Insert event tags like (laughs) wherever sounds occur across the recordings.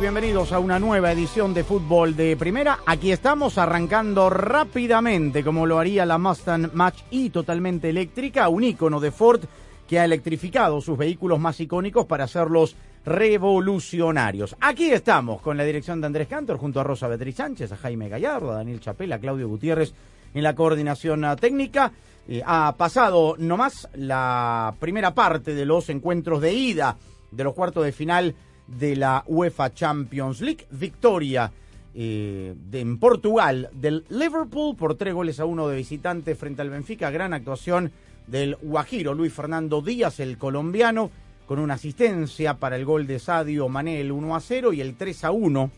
Bienvenidos a una nueva edición de Fútbol de Primera. Aquí estamos arrancando rápidamente, como lo haría la Mustang Match E totalmente eléctrica, un ícono de Ford que ha electrificado sus vehículos más icónicos para hacerlos revolucionarios. Aquí estamos con la dirección de Andrés Cantor, junto a Rosa Beatriz Sánchez, a Jaime Gallardo, a Daniel Chapela, a Claudio Gutiérrez en la coordinación ah, técnica. Eh, ha pasado nomás la primera parte de los encuentros de ida de los cuartos de final de la UEFA Champions League. Victoria eh, en Portugal del Liverpool por tres goles a uno de visitante frente al Benfica. Gran actuación del Guajiro Luis Fernando Díaz, el colombiano, con una asistencia para el gol de Sadio Mané, el 1 a 0 y el 3 a 1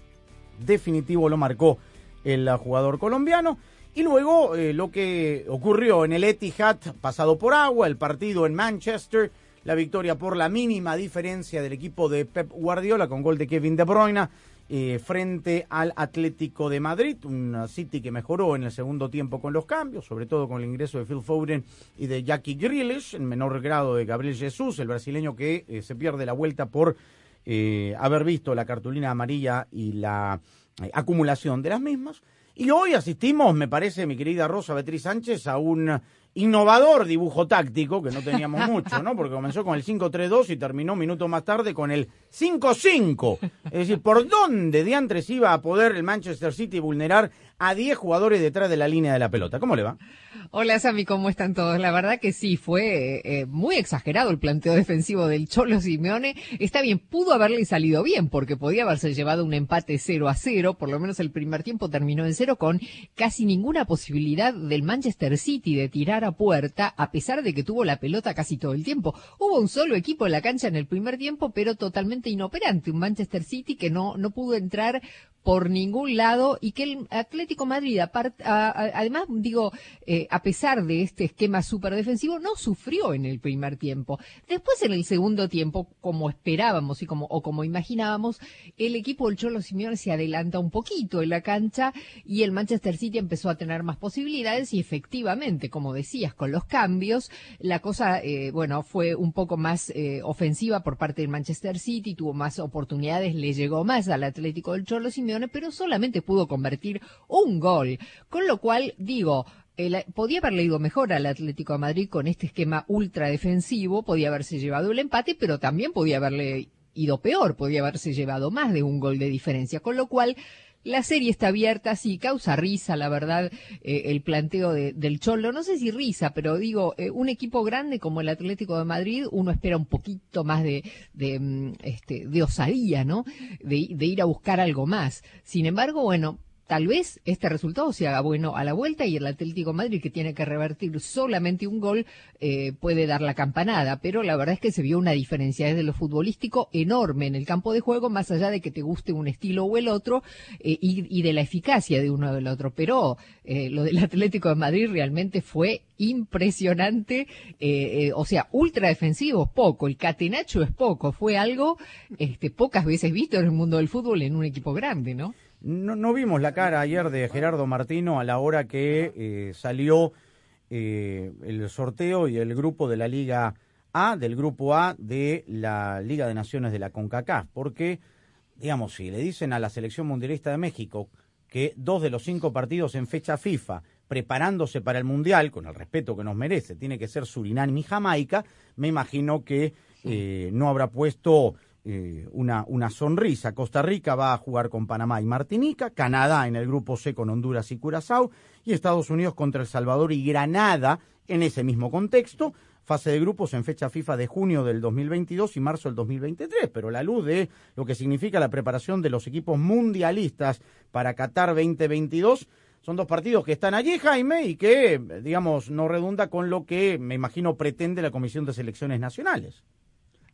definitivo lo marcó el jugador colombiano. Y luego eh, lo que ocurrió en el Etihad, pasado por agua, el partido en Manchester, la victoria por la mínima diferencia del equipo de Pep Guardiola con gol de Kevin De Bruyne eh, frente al Atlético de Madrid, un City que mejoró en el segundo tiempo con los cambios, sobre todo con el ingreso de Phil Foden y de Jackie Grealish, en menor grado de Gabriel Jesús, el brasileño que eh, se pierde la vuelta por eh, haber visto la cartulina amarilla y la eh, acumulación de las mismas. Y hoy asistimos, me parece, mi querida Rosa Beatriz Sánchez, a un innovador dibujo táctico, que no teníamos (laughs) mucho, ¿no? Porque comenzó con el 5-3-2 y terminó un minuto más tarde con el 5-5. Es decir, ¿por dónde diantres iba a poder el Manchester City vulnerar a 10 jugadores detrás de la línea de la pelota? ¿Cómo le va? Hola Sami, ¿cómo están todos? La verdad que sí, fue eh, muy exagerado el planteo defensivo del Cholo Simeone. Está bien, pudo haberle salido bien porque podía haberse llevado un empate 0 a 0, por lo menos el primer tiempo terminó en 0 con casi ninguna posibilidad del Manchester City de tirar a puerta a pesar de que tuvo la pelota casi todo el tiempo. Hubo un solo equipo en la cancha en el primer tiempo, pero totalmente inoperante, un Manchester City que no no pudo entrar por ningún lado y que el Atlético Madrid, además, digo, eh, a pesar de este esquema súper defensivo, no sufrió en el primer tiempo. Después, en el segundo tiempo, como esperábamos y como, o como imaginábamos, el equipo del Cholo Simeone se adelanta un poquito en la cancha y el Manchester City empezó a tener más posibilidades y efectivamente, como decías, con los cambios, la cosa, eh, bueno, fue un poco más eh, ofensiva por parte del Manchester City, tuvo más oportunidades, le llegó más al Atlético del Cholo Simeone pero solamente pudo convertir un gol. Con lo cual, digo, podía haberle ido mejor al Atlético de Madrid con este esquema ultra defensivo, podía haberse llevado el empate, pero también podía haberle ido peor, podía haberse llevado más de un gol de diferencia. Con lo cual, la serie está abierta, sí, causa risa, la verdad, eh, el planteo de, del Cholo. No sé si risa, pero digo, eh, un equipo grande como el Atlético de Madrid, uno espera un poquito más de, de, este, de osadía, ¿no? De ir a buscar algo más. Sin embargo, bueno, tal vez este resultado se haga bueno a la vuelta y el Atlético Madrid, que tiene que revertir solamente un gol, eh, puede dar la campanada. Pero la verdad es que se vio una diferencia desde lo futbolístico enorme en el campo de juego, más allá de que te guste un estilo o el otro, eh, y, y, de la eficacia de uno o del otro. Pero eh, lo del Atlético de Madrid realmente fue impresionante, o sea, ultra defensivo poco, el catenacho es poco, fue algo este, pocas veces visto en el mundo del fútbol en un equipo grande, ¿no? No, no vimos la cara ayer de Gerardo Martino a la hora que eh, salió eh, el sorteo y el grupo de la Liga A, del grupo A de la Liga de Naciones de la CONCACAF, porque, digamos, si le dicen a la selección mundialista de México que dos de los cinco partidos en fecha FIFA preparándose para el Mundial, con el respeto que nos merece, tiene que ser Surinam y Jamaica, me imagino que eh, no habrá puesto eh, una, una sonrisa. Costa Rica va a jugar con Panamá y Martinica, Canadá en el grupo C con Honduras y Curazao, y Estados Unidos contra El Salvador y Granada en ese mismo contexto. Fase de grupos en fecha FIFA de junio del 2022 y marzo del 2023, pero la luz de lo que significa la preparación de los equipos mundialistas para Qatar 2022 son dos partidos que están allí, Jaime, y que, digamos, no redunda con lo que me imagino pretende la Comisión de Selecciones Nacionales.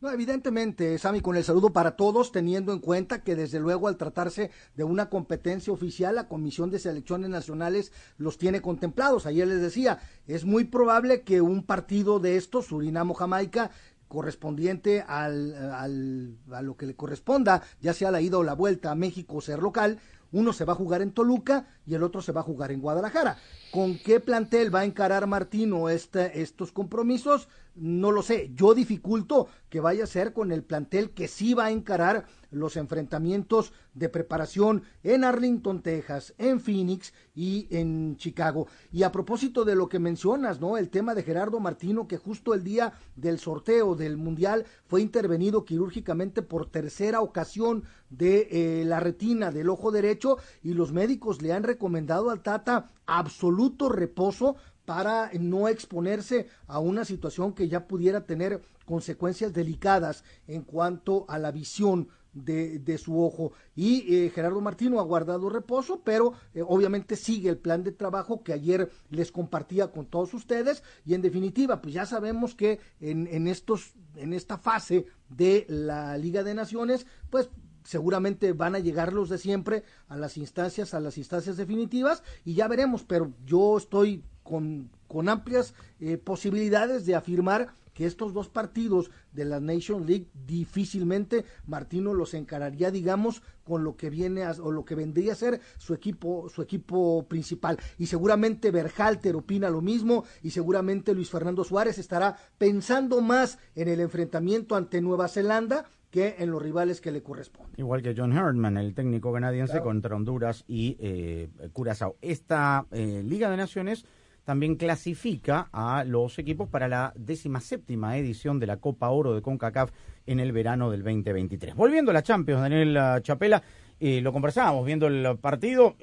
No, evidentemente, Sami, con el saludo para todos, teniendo en cuenta que desde luego al tratarse de una competencia oficial, la Comisión de Selecciones Nacionales los tiene contemplados. Ayer les decía, es muy probable que un partido de estos, Surinamo-Jamaica, correspondiente al, al, a lo que le corresponda, ya sea la ida o la vuelta a México ser local, uno se va a jugar en Toluca y el otro se va a jugar en Guadalajara. ¿Con qué plantel va a encarar Martino este, estos compromisos? No lo sé. Yo dificulto que vaya a ser con el plantel que sí va a encarar los enfrentamientos de preparación en Arlington, Texas, en Phoenix y en Chicago. Y a propósito de lo que mencionas, ¿no? El tema de Gerardo Martino, que justo el día del sorteo del Mundial fue intervenido quirúrgicamente por tercera ocasión de eh, la retina del ojo derecho y los médicos le han recomendado al Tata absoluto reposo para no exponerse a una situación que ya pudiera tener consecuencias delicadas en cuanto a la visión de, de su ojo. Y eh, Gerardo Martino ha guardado reposo, pero eh, obviamente sigue el plan de trabajo que ayer les compartía con todos ustedes. Y en definitiva, pues ya sabemos que en, en estos, en esta fase de la Liga de Naciones, pues seguramente van a llegar los de siempre a las instancias, a las instancias definitivas, y ya veremos, pero yo estoy con, con amplias eh, posibilidades de afirmar que estos dos partidos de la Nation League difícilmente Martino los encararía, digamos, con lo que viene a, o lo que vendría a ser su equipo, su equipo principal. Y seguramente Berhalter opina lo mismo y seguramente Luis Fernando Suárez estará pensando más en el enfrentamiento ante Nueva Zelanda que en los rivales que le corresponden. Igual que John Herdman, el técnico canadiense claro. contra Honduras y eh, Curazao. Esta eh, Liga de Naciones también clasifica a los equipos para la décima séptima edición de la Copa Oro de CONCACAF en el verano del 2023. Volviendo a la Champions, Daniel Chapela, eh, lo conversábamos viendo el partido.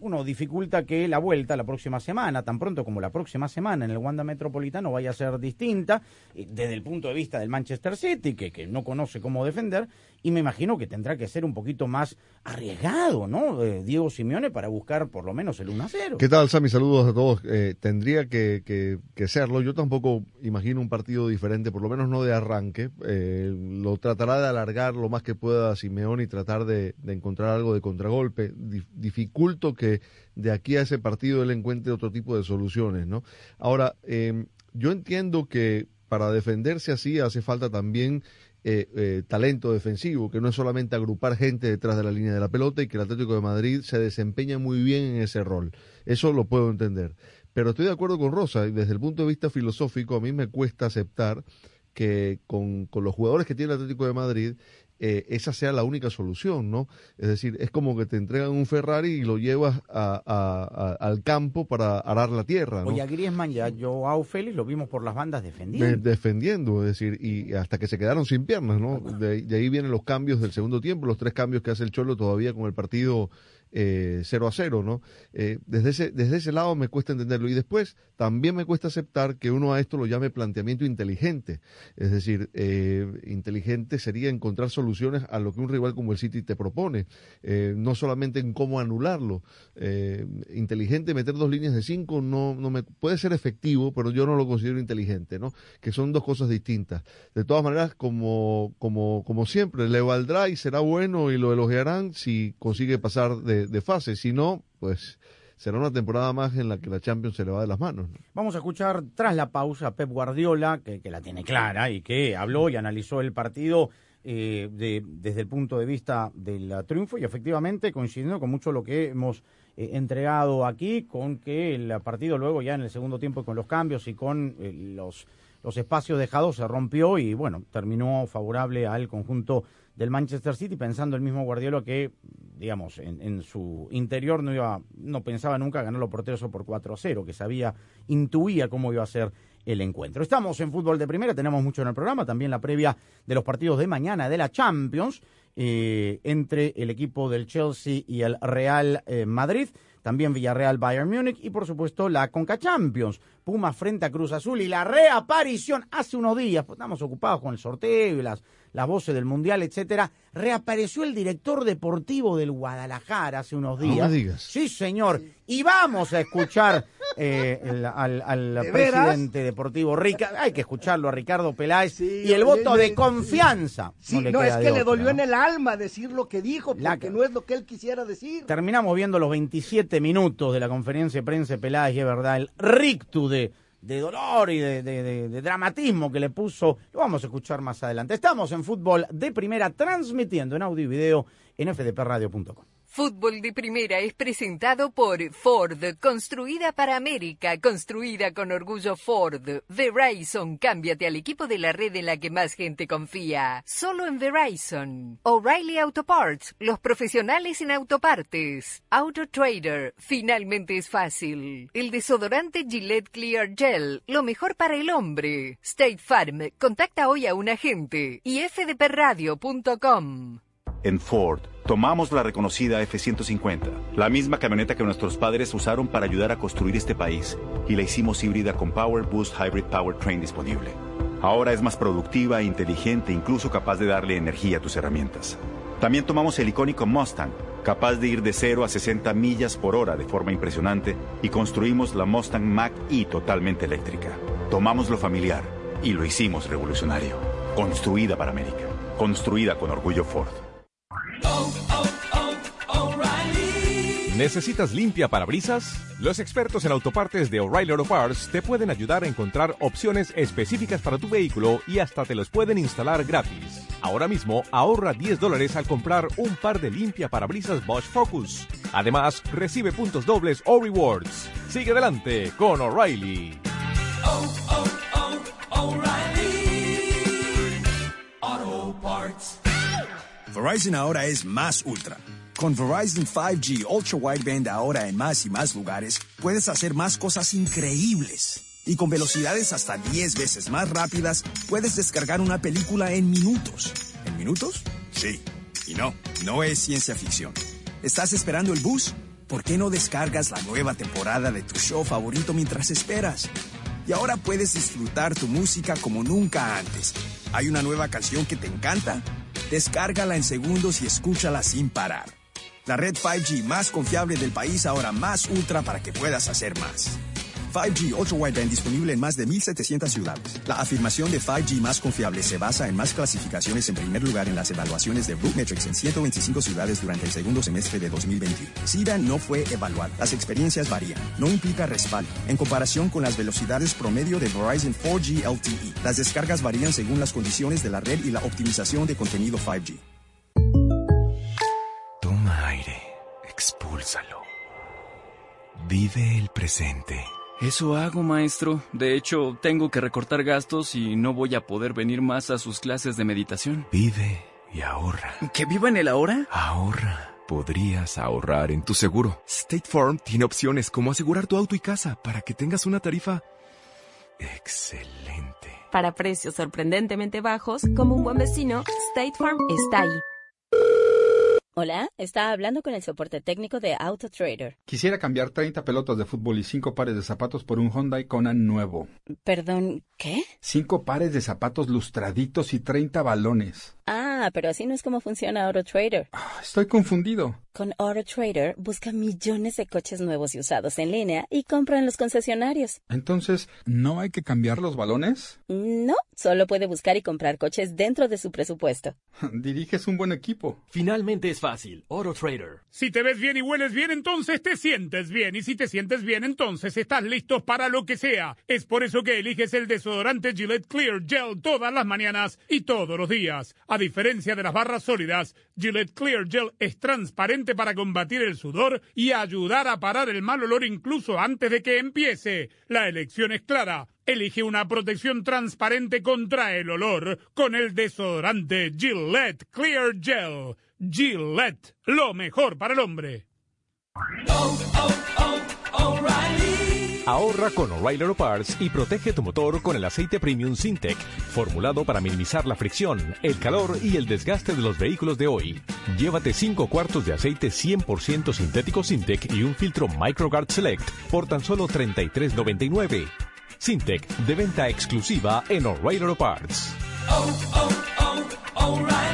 Uno dificulta que la vuelta la próxima semana, tan pronto como la próxima semana en el Wanda Metropolitano vaya a ser distinta desde el punto de vista del Manchester City, que, que no conoce cómo defender, y me imagino que tendrá que ser un poquito más arriesgado, ¿no? Eh, Diego Simeone para buscar por lo menos el 1 a 0. ¿Qué tal, Sammy? Saludos a todos. Eh, tendría que, que, que, serlo. Yo tampoco imagino un partido diferente, por lo menos no de arranque. Eh, lo tratará de alargar lo más que pueda Simeone y tratar de, encontrar algo de contragolpe. Dif dificulto que de aquí a ese partido él encuentre otro tipo de soluciones, ¿no? Ahora, eh, yo entiendo que para defenderse así hace falta también eh, eh, talento defensivo, que no es solamente agrupar gente detrás de la línea de la pelota y que el Atlético de Madrid se desempeña muy bien en ese rol. Eso lo puedo entender. Pero estoy de acuerdo con Rosa, y desde el punto de vista filosófico a mí me cuesta aceptar que con, con los jugadores que tiene el Atlético de Madrid eh, esa sea la única solución, ¿no? Es decir, es como que te entregan un Ferrari y lo llevas a, a, a, al campo para arar la tierra, ¿no? Oye, a Griezmann ya Joao Félix lo vimos por las bandas defendiendo. De, defendiendo, es decir, y hasta que se quedaron sin piernas, ¿no? De, de, ahí vienen los cambios del segundo tiempo, los tres cambios que hace el Cholo todavía con el partido eh, 0 a 0, ¿no? Eh, desde, ese, desde ese lado me cuesta entenderlo. Y después también me cuesta aceptar que uno a esto lo llame planteamiento inteligente. Es decir, eh, inteligente sería encontrar soluciones a lo que un rival como el City te propone, eh, no solamente en cómo anularlo. Inteligente meter dos líneas de cinco no, no me puede ser efectivo, pero yo no lo considero inteligente, ¿no? Que son dos cosas distintas. De todas maneras, como, como, como siempre, le valdrá y será bueno y lo elogiarán si consigue pasar de, de fase. Si no, pues será una temporada más en la que la Champions se le va de las manos. ¿no? Vamos a escuchar tras la pausa a Pep Guardiola, que, que la tiene clara y que habló y analizó el partido eh, de, desde el punto de vista del triunfo y efectivamente coincidiendo con mucho lo que hemos eh, entregado aquí, con que el partido luego ya en el segundo tiempo con los cambios y con eh, los, los espacios dejados se rompió y bueno, terminó favorable al conjunto del Manchester City, pensando el mismo Guardiola que, digamos, en, su interior no iba, no pensaba nunca ganarlo por 3 o por 4 a 0, que sabía, intuía cómo iba a ser el encuentro. Estamos en fútbol de primera, tenemos mucho en el programa, también la previa de los partidos de mañana de la Champions eh, entre el equipo del Chelsea y el Real eh, Madrid, también Villarreal Bayern Múnich y por supuesto la Conca Champions, Pumas frente a Cruz Azul y la reaparición hace unos días, pues estamos ocupados con el sorteo y las, las voces del Mundial, etcétera, reapareció el director deportivo del Guadalajara hace unos días. No me digas. Sí, señor. Y vamos a escuchar eh, el- al, al ¿De veras? presidente deportivo Rica, hay que escucharlo a Ricardo Peláez Sí, y el voto de confianza. Sí, no, es que le dolió en el alma decir lo que dijo, porque que- no es lo que él quisiera decir. Terminamos viendo los 27 minutos de la conferencia de prensa de Peláez y es verdad, el rictu de, de dolor y de, de- dramatismo que le puso, lo vamos a escuchar más adelante. Estamos en fútbol de primera transmitiendo en audio y video en fdpradio.com. Fútbol de Primera es presentado por Ford, construida para América, construida con orgullo Ford. Verizon, cámbiate al equipo de la red en la que más gente confía. Solo en Verizon. O'Reilly Auto Parts, los profesionales en autopartes. Auto Trader, finalmente es fácil. El desodorante Gillette Clear Gel, lo mejor para el hombre. State Farm, contacta hoy a un agente. Y fdpradio.com. En Ford, tomamos la reconocida F-150, la misma camioneta que nuestros padres usaron para ayudar a construir este país, y la hicimos híbrida con Power Boost Hybrid Powertrain disponible. Ahora es más productiva e inteligente, incluso capaz de darle energía a tus herramientas. También tomamos el icónico Mustang, capaz de ir de 0 a 60 millas por hora de forma impresionante, y construimos la Mustang Mach-E totalmente eléctrica. Tomamos lo familiar y lo hicimos revolucionario. Construida para América. Construida con orgullo Ford. ¿Necesitas limpia parabrisas? Los expertos en autopartes de O'Reilly Auto Parts te pueden ayudar a encontrar opciones específicas para tu vehículo y hasta te los pueden instalar gratis. Ahora mismo ahorra 10 dólares al comprar un par de limpia parabrisas Bosch Focus. Además, recibe puntos dobles o rewards. Sigue adelante con O'Reilly. Verizon ahora es más ultra. Con Verizon 5G Ultra Wideband ahora en más y más lugares, puedes hacer más cosas increíbles. Y con velocidades hasta 10 veces más rápidas, puedes descargar una película en minutos. ¿En minutos? Sí. Y no, no es ciencia ficción. ¿Estás esperando el bus? ¿Por qué no descargas la nueva temporada de tu show favorito mientras esperas? Y ahora puedes disfrutar tu música como nunca antes. ¿Hay una nueva canción que te encanta? Descárgala en segundos y escúchala sin parar. La red 5G más confiable del país ahora más ultra para que puedas hacer más. 5G Ultra Wideband disponible en más de 1.700 ciudades. La afirmación de 5G más confiable se basa en más clasificaciones en primer lugar en las evaluaciones de Rootmetrics en 125 ciudades durante el segundo semestre de 2021. SIDA no fue evaluado. Las experiencias varían. No implica respaldo. En comparación con las velocidades promedio de Verizon 4G LTE, las descargas varían según las condiciones de la red y la optimización de contenido 5G. Toma aire, expúlsalo. Vive el presente. Eso hago, maestro. De hecho, tengo que recortar gastos y no voy a poder venir más a sus clases de meditación. Vive y ahorra. ¿Que viva en el ahora? Ahorra. Podrías ahorrar en tu seguro. State Farm tiene opciones como asegurar tu auto y casa para que tengas una tarifa excelente. Para precios sorprendentemente bajos, como un buen vecino, State Farm está ahí. Hola, está hablando con el soporte técnico de AutoTrader. Quisiera cambiar 30 pelotas de fútbol y 5 pares de zapatos por un Hyundai Kona nuevo. Perdón, ¿qué? 5 pares de zapatos lustraditos y 30 balones. Ah, pero así no es como funciona AutoTrader. Estoy confundido. Con AutoTrader busca millones de coches nuevos y usados en línea y compra en los concesionarios. Entonces, ¿no hay que cambiar los balones? No, solo puede buscar y comprar coches dentro de su presupuesto. (laughs) Diriges un buen equipo. Finalmente es fácil. AutoTrader. Si te ves bien y hueles bien, entonces te sientes bien. Y si te sientes bien, entonces estás listo para lo que sea. Es por eso que eliges el desodorante Gillette Clear Gel todas las mañanas y todos los días. A diferencia de las barras sólidas, Gillette Clear Gel es transparente para combatir el sudor y ayudar a parar el mal olor incluso antes de que empiece. La elección es clara. Elige una protección transparente contra el olor con el desodorante Gillette Clear Gel. Gillette, lo mejor para el hombre. Ahorra con O'Reilly Auto Parts y protege tu motor con el aceite Premium Sintec, formulado para minimizar la fricción, el calor y el desgaste de los vehículos de hoy. Llévate 5 cuartos de aceite 100% sintético Sintec y un filtro MicroGuard Select por tan solo $33.99. Sintec, de venta exclusiva en O'Reilly Auto Parts. Auto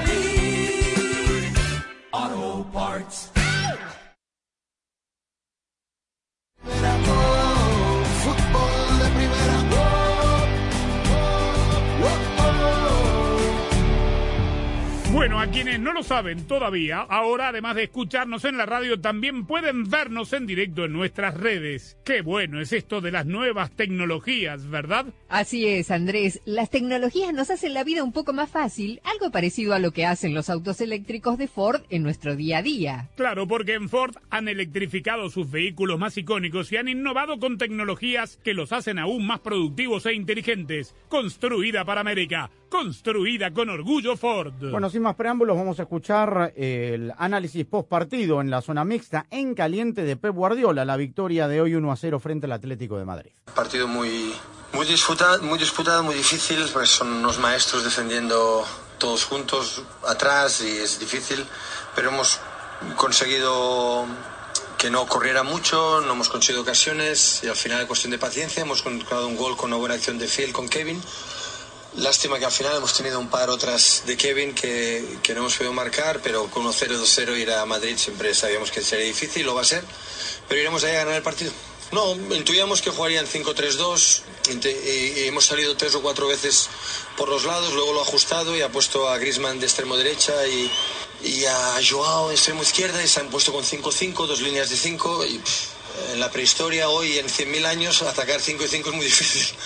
a quienes no lo saben todavía, ahora además de escucharnos en la radio, también pueden vernos en directo en nuestras redes. Qué bueno es esto de las nuevas tecnologías, ¿verdad? Así es, Andrés. Las tecnologías nos hacen la vida un poco más fácil, algo parecido a lo que hacen los autos eléctricos de Ford en nuestro día a día. Claro, porque en Ford han electrificado sus vehículos más icónicos y han innovado con tecnologías que los hacen aún más productivos e inteligentes. Construida para América, construida con orgullo Ford. Bueno, sin más preámbulos, vamos a escuchar el análisis post partido en la zona mixta en caliente de Pep Guardiola, la victoria de hoy 1 a 0 frente al Atlético de Madrid. Partido muy, muy, disputado, muy disputado, muy difícil, pues son unos maestros defendiendo todos juntos atrás y es difícil, pero hemos conseguido que no corriera mucho, no hemos conseguido ocasiones y al final es cuestión de paciencia, hemos encontrado un gol con una buena acción de Phil con Kevin. Lástima que al final hemos tenido un par otras de Kevin que, que no hemos podido marcar, pero con 1-0, 2-0 ir a Madrid siempre sabíamos que sería difícil, lo va a ser, pero iremos ahí a ganar el partido. No, intuíamos que jugarían 5-3-2 y, hemos salido tres o cuatro veces por los lados, luego lo ha ajustado y ha puesto a Griezmann de extremo derecha y, y a Joao de extremo izquierda y se han puesto con 5-5, dos líneas de 5 y en la prehistoria hoy en 100.000 años atacar 5 y 5 es muy (laughs) difícil.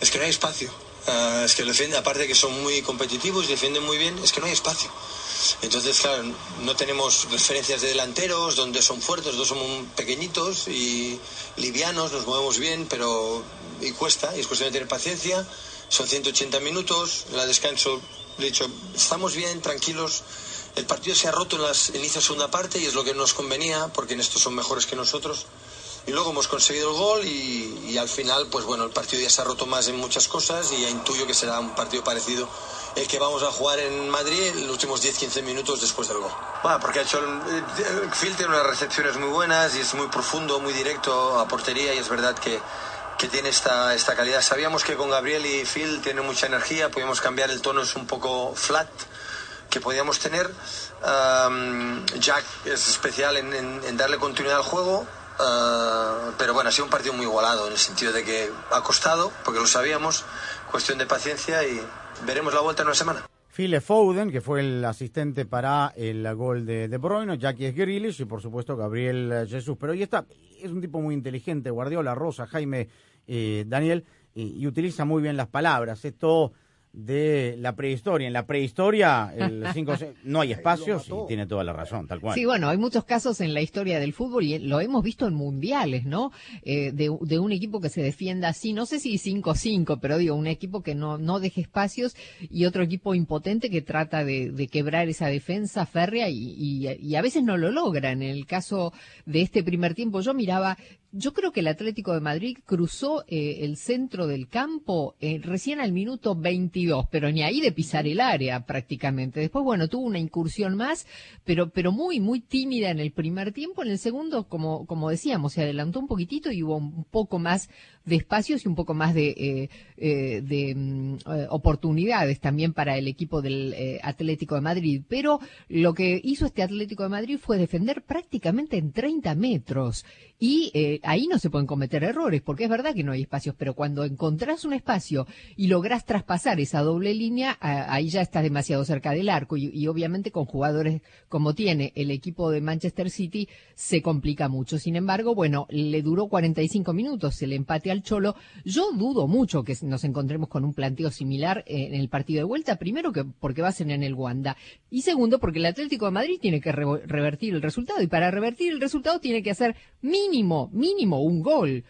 Es que no hay espacio. Ah, es que defienden, aparte que son muy competitivos, defienden muy bien, es que no hay espacio. Entonces, claro, no tenemos referencias de delanteros donde son fuertes, dos somos pequeñitos y livianos, nos movemos bien, pero y cuesta, y es cuestión de tener paciencia. Son 180 minutos, la descanso, de hecho, estamos bien, tranquilos. El partido se ha roto en las inicio de segunda parte y es lo que nos convenía, porque en esto son mejores que nosotros. Y luego hemos conseguido el gol y, al final, pues bueno, el partido ya se ha roto más en muchas cosas y ya intuyo que será un partido parecido el que vamos a jugar en Madrid los últimos 10-15 minutos después del gol. Bueno, porque ha hecho Phil tiene unas recepciones muy buenas y es muy profundo, muy directo a portería y es verdad que, que tiene esta, esta calidad. Sabíamos que con Gabriel y Phil tiene mucha energía, podíamos cambiar el tono, es un poco flat que podíamos tener. Jack es especial en darle continuidad al juego. Uh, pero bueno, ha sido un partido muy igualado en el sentido de que ha costado, porque lo sabíamos, cuestión de paciencia y veremos la vuelta en una semana. Phil Foden, que fue el asistente para el gol de De Bruyne, Jackie Grealish y por supuesto Gabriel Jesús. Pero ahí está, es un tipo muy inteligente, Guardiola, Rosa, Jaime, eh, Daniel, y, y utiliza muy bien las palabras. Esto de la prehistoria. En la prehistoria el (laughs) cinco, no hay espacios y tiene toda la razón, tal cual. Sí, bueno, hay muchos casos en la historia del fútbol y lo hemos visto en mundiales, ¿no? Eh, de, de, un equipo que se defienda así, no sé si 5-5, pero digo, un equipo que no, no deje espacios y otro equipo impotente que trata de, de quebrar esa defensa férrea y, y, y, a veces no lo logra. En el caso de este primer tiempo, yo miraba yo creo que el Atlético de Madrid cruzó eh, el centro del campo eh, recién al minuto 22, pero ni ahí de pisar el área prácticamente. Después, bueno, tuvo una incursión más, pero, pero muy, muy tímida en el primer tiempo. En el segundo, como, como decíamos, se adelantó un poquitito y hubo un poco más de espacios y un poco más de, eh, de mm, oportunidades también para el equipo del Atlético de Madrid. Pero lo que hizo este Atlético de Madrid fue defender prácticamente en 30 metros y ahí no se pueden cometer errores, porque es verdad que no hay espacios, pero cuando encontrás un espacio y lográs traspasar esa doble línea, ahí ya estás demasiado cerca del arco y, obviamente con jugadores como tiene el equipo de Manchester City se complica mucho. Sin embargo, bueno, le duró 45 minutos el empate al Cholo. Yo dudo mucho que nos encontremos con un planteo similar en el partido de vuelta, primero que porque va a ser en el Wanda y segundo porque el Atlético de Madrid tiene que revertir el resultado y para revertir el resultado tiene que hacer mínimo, mínimo un gol.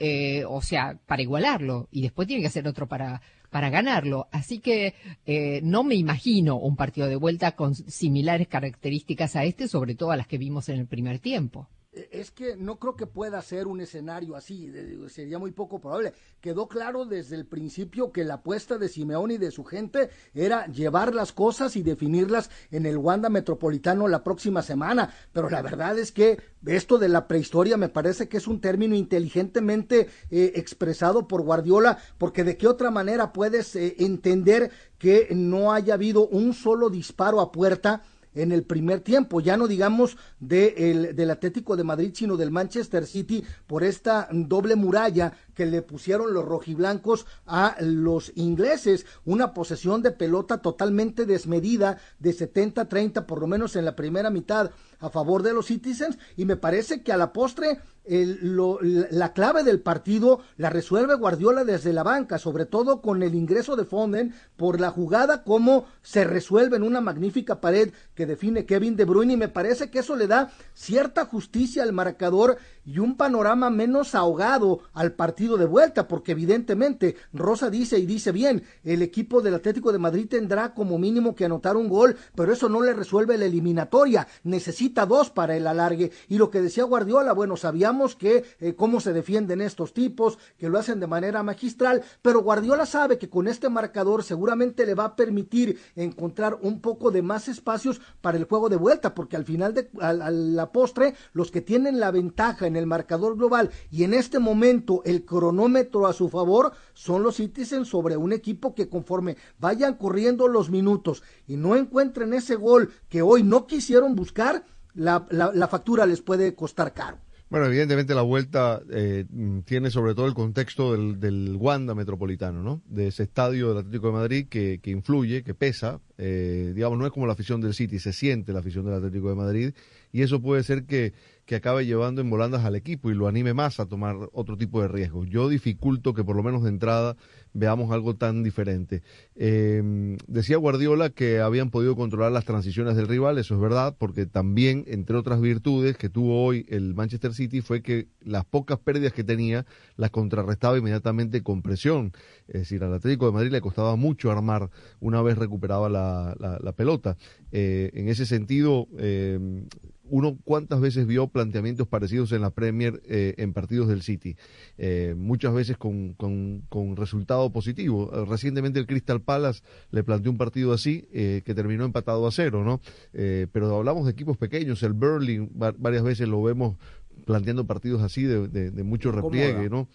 Eh, o sea, para igualarlo, y después tiene que hacer otro para, para ganarlo. Así que eh, no me imagino un partido de vuelta con similares características a este, sobre todo a las que vimos en el primer tiempo. E, es que no creo que pueda ser un escenario así, sería muy poco probable. Quedó claro desde el principio que la apuesta de Simeone y de su gente era llevar las cosas y definirlas en el Wanda Metropolitano la próxima semana, pero la verdad es que esto de la prehistoria me parece que es un término inteligentemente eh, expresado por Guardiola, porque de qué otra manera puedes eh, entender que no haya habido un solo disparo a puerta en el primer tiempo, ya no digamos de del Atlético de Madrid, sino del Manchester City por esta doble muralla que le pusieron los rojiblancos a los ingleses, una posesión de pelota totalmente desmedida de 70-30 por lo menos en la primera mitad a favor de los Citizens. Y me parece que a la postre la clave del partido la resuelve Guardiola desde la banca, sobre todo con el ingreso de Fonden por la jugada como se resuelve en una magnífica pared que define Kevin De Bruyne. Y me parece que eso le da cierta justicia al marcador y un panorama menos ahogado al de vuelta, porque evidentemente Rosa dice y dice bien, el equipo del Atlético de Madrid tendrá como mínimo que anotar un gol, pero eso no le resuelve la eliminatoria, necesita dos para el alargue. Y lo que decía Guardiola, bueno, sabíamos que eh, cómo se defienden estos tipos, que lo hacen de manera magistral, pero Guardiola sabe que con este marcador seguramente le va a permitir encontrar un poco de más espacios para el juego de vuelta, porque al final de a la postre, los que tienen la ventaja en el marcador global y en este momento el cronómetro a su favor son los Citizens sobre un equipo que conforme vayan corriendo los minutos y no encuentren ese gol que hoy no quisieron buscar, la, la, factura les puede costar caro. Bueno, evidentemente la vuelta eh, tiene sobre todo el contexto del, del, Wanda Metropolitano, ¿no? De ese estadio del Atlético de Madrid que, que influye, que pesa. Eh, digamos, no es como la afición del City, se siente la afición del Atlético de Madrid y eso puede ser que que acabe llevando en volandas al equipo y lo anime más a tomar otro tipo de riesgos. Yo dificulto que por lo menos de entrada veamos algo tan diferente. Eh, decía Guardiola que habían podido controlar las transiciones del rival, eso es verdad, porque también, entre otras virtudes que tuvo hoy el Manchester City, fue que las pocas pérdidas que tenía las contrarrestaba inmediatamente con presión. Es decir, al Atlético de Madrid le costaba mucho armar una vez recuperaba la, la, pelota. Eh, en ese sentido, eh, uno cuántas veces vio planteamientos parecidos en la Premier eh, en partidos del City, eh, muchas veces con, con, con, resultado positivo. Eh, recientemente el Crystal Palace le planteó un partido así que terminó empatado a cero, ¿no? pero hablamos de equipos pequeños, el Berlin varias veces lo vemos planteando partidos así de, de, mucho repliegue, ¿no?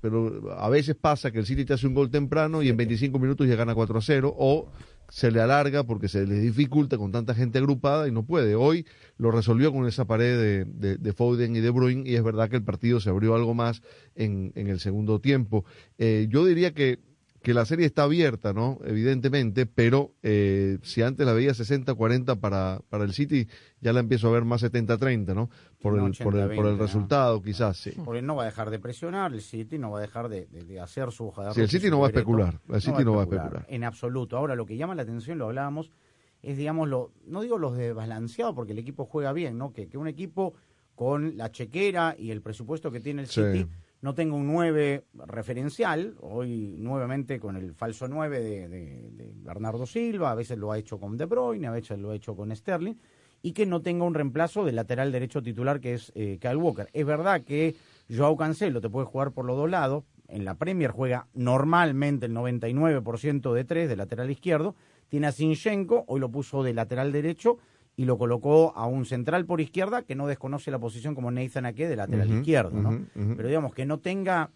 pero a veces pasa que el City te hace un gol temprano y en 25 minutos ya gana 4 a 0 o se le alarga porque se le dificulta con tanta gente agrupada y no puede. Hoy lo resolvió con esa pared de, de, Foden y de Bruin y es verdad que el partido se abrió algo más en, en el segundo tiempo. Eh, yo diría que que la serie está abierta, ¿no? Evidentemente, pero eh, si antes la veía 60-40 para, para el City, ya la empiezo a ver más 70-30, ¿no? Por el, por el, por el resultado, quizás, sí. Porque no va a dejar de presionar, el City no va a dejar de, hacer su jugador. Sí, el City no va a especular, el City no va a especular. En absoluto. Ahora, lo que llama la atención, lo hablábamos, es, digamos, lo, no digo los desbalanceados, porque el equipo juega bien, ¿no? Que, que un equipo con la chequera y el presupuesto que tiene el City no tengo un 9 referencial, hoy nuevamente con el falso 9 de, Bernardo Silva, a veces lo ha hecho con De Bruyne, a veces lo ha hecho con Sterling, y que no tenga un reemplazo del lateral derecho titular que es eh, Kyle Walker. Es verdad que Joao Cancelo te puede jugar por los dos lados, en la Premier juega normalmente el 99% de tres de lateral izquierdo, tiene a Sinchenko, hoy lo puso de lateral derecho, y lo colocó a un central por izquierda que no desconoce la posición como Nathan Ake de lateral izquierdo, ¿no? Pero digamos que no tenga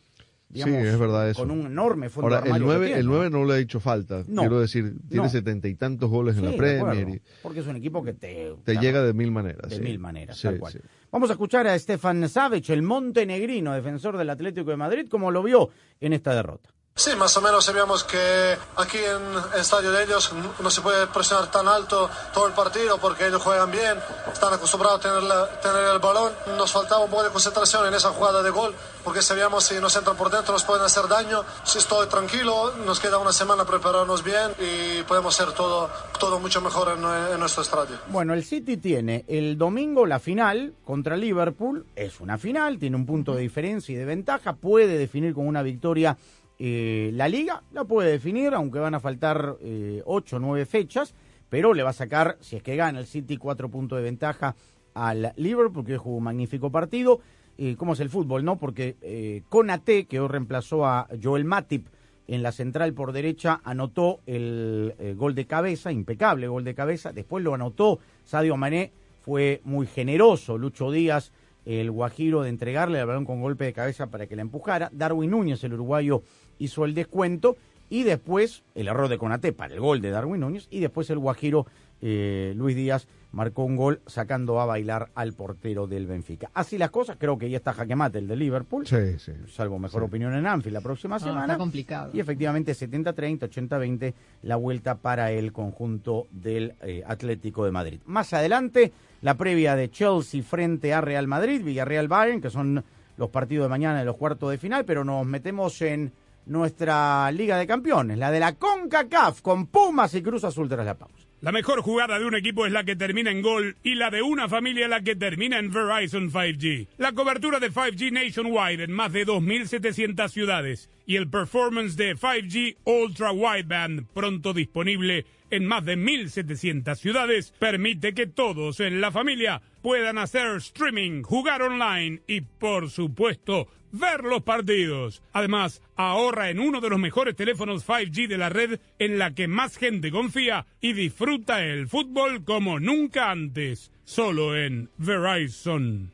digamos, sí, es verdad eso. con un enorme fondo Ahora, de el armario que 9, tiene. el 9 no le ha hecho falta. No. Quiero decir, tiene No. setenta y tantos goles en la Premier. y porque es un equipo que te, te llega de mil maneras. de sí. mil maneras, tal cual. Vamos a escuchar a Stefan Savic, el montenegrino, defensor del Atlético de Madrid, como lo vio en esta derrota. Sí, más o menos sabíamos que aquí en el estadio de ellos no se puede presionar tan alto todo el partido porque ellos juegan bien, están acostumbrados a tener, la- tener el balón. Nos faltaba un poco de concentración en esa jugada de gol porque sabíamos si nos entran por dentro nos pueden hacer daño. Si estoy tranquilo, nos queda una semana prepararnos bien y podemos hacer todo, todo mucho mejor en, en nuestro estadio. Bueno, el City tiene el domingo la final contra Liverpool. Es una final, tiene un punto de diferencia y de ventaja. Puede definir con una victoria eh, la liga. La puede definir, aunque van a faltar eh, ocho o nueve fechas. Pero le va a sacar, si es que gana el City, cuatro puntos de ventaja al Liverpool, que jugó un magnífico partido. Eh, ¿Cómo es el fútbol, no? Porque eh, Konate, que hoy reemplazó a Joel Matip, en la central por derecha anotó el eh, gol de cabeza, impecable gol de cabeza, después lo anotó Sadio Mané, fue muy generoso Lucho Díaz, el guajiro de entregarle el balón con golpe de cabeza para que la empujara, Darwin Núñez, el uruguayo, hizo el descuento y después el error de Conate para el gol de Darwin Núñez y después el guajiro eh, Luis Díaz marcó un gol sacando a bailar al portero del Benfica. Así las cosas, creo que ya está jaque mate el de Liverpool. Sí, sí. Salvo mejor opinión en Anfield la próxima No, semana. está complicado. Y efectivamente 70-30, 80-20 la vuelta para el conjunto del eh, Atlético de Madrid. Más adelante, la previa de Chelsea frente a Real Madrid, Villarreal Bayern, que son los partidos de mañana de los cuartos de final, pero nos metemos en nuestra Liga de Campeones, la de la CONCACAF, con Pumas y Cruz Azul tras la pausa. La mejor jugada de un equipo es la que termina en gol y la de una familia la que termina en Verizon 5G. La cobertura de 5G nationwide en más de 2.700 ciudades y el performance de 5G Ultra Wideband pronto disponible en más de 1.700 ciudades permite que todos en la familia puedan hacer streaming, jugar online y por supuesto ver los partidos. Además, ahorra en uno de los mejores teléfonos 5G de la red en la que más gente confía y disfruta el fútbol como nunca antes. Solo en Verizon.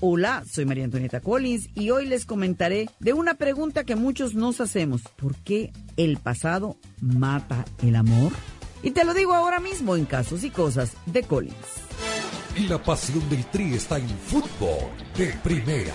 Hola, soy María Antonieta Collins y hoy les comentaré de una pregunta que muchos nos hacemos. ¿Por qué el pasado mata el amor? Y te lo digo ahora mismo en Casos y Cosas de Collins. La pasión del Tri está en fútbol de primera.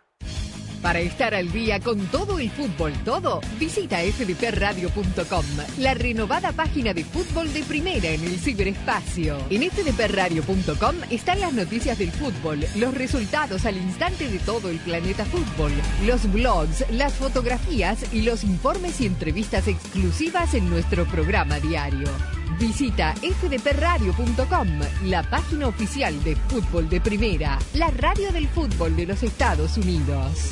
Para estar al día con todo el fútbol todo, visita fdpradio.com, la renovada página de fútbol de primera en el ciberespacio. En fdpradio.com están las noticias del fútbol, los resultados al instante de todo el planeta fútbol, los blogs, las fotografías y los informes y entrevistas exclusivas en nuestro programa diario. Visita fdpradio.com, la página oficial de fútbol de primera, la radio del fútbol de los Estados Unidos.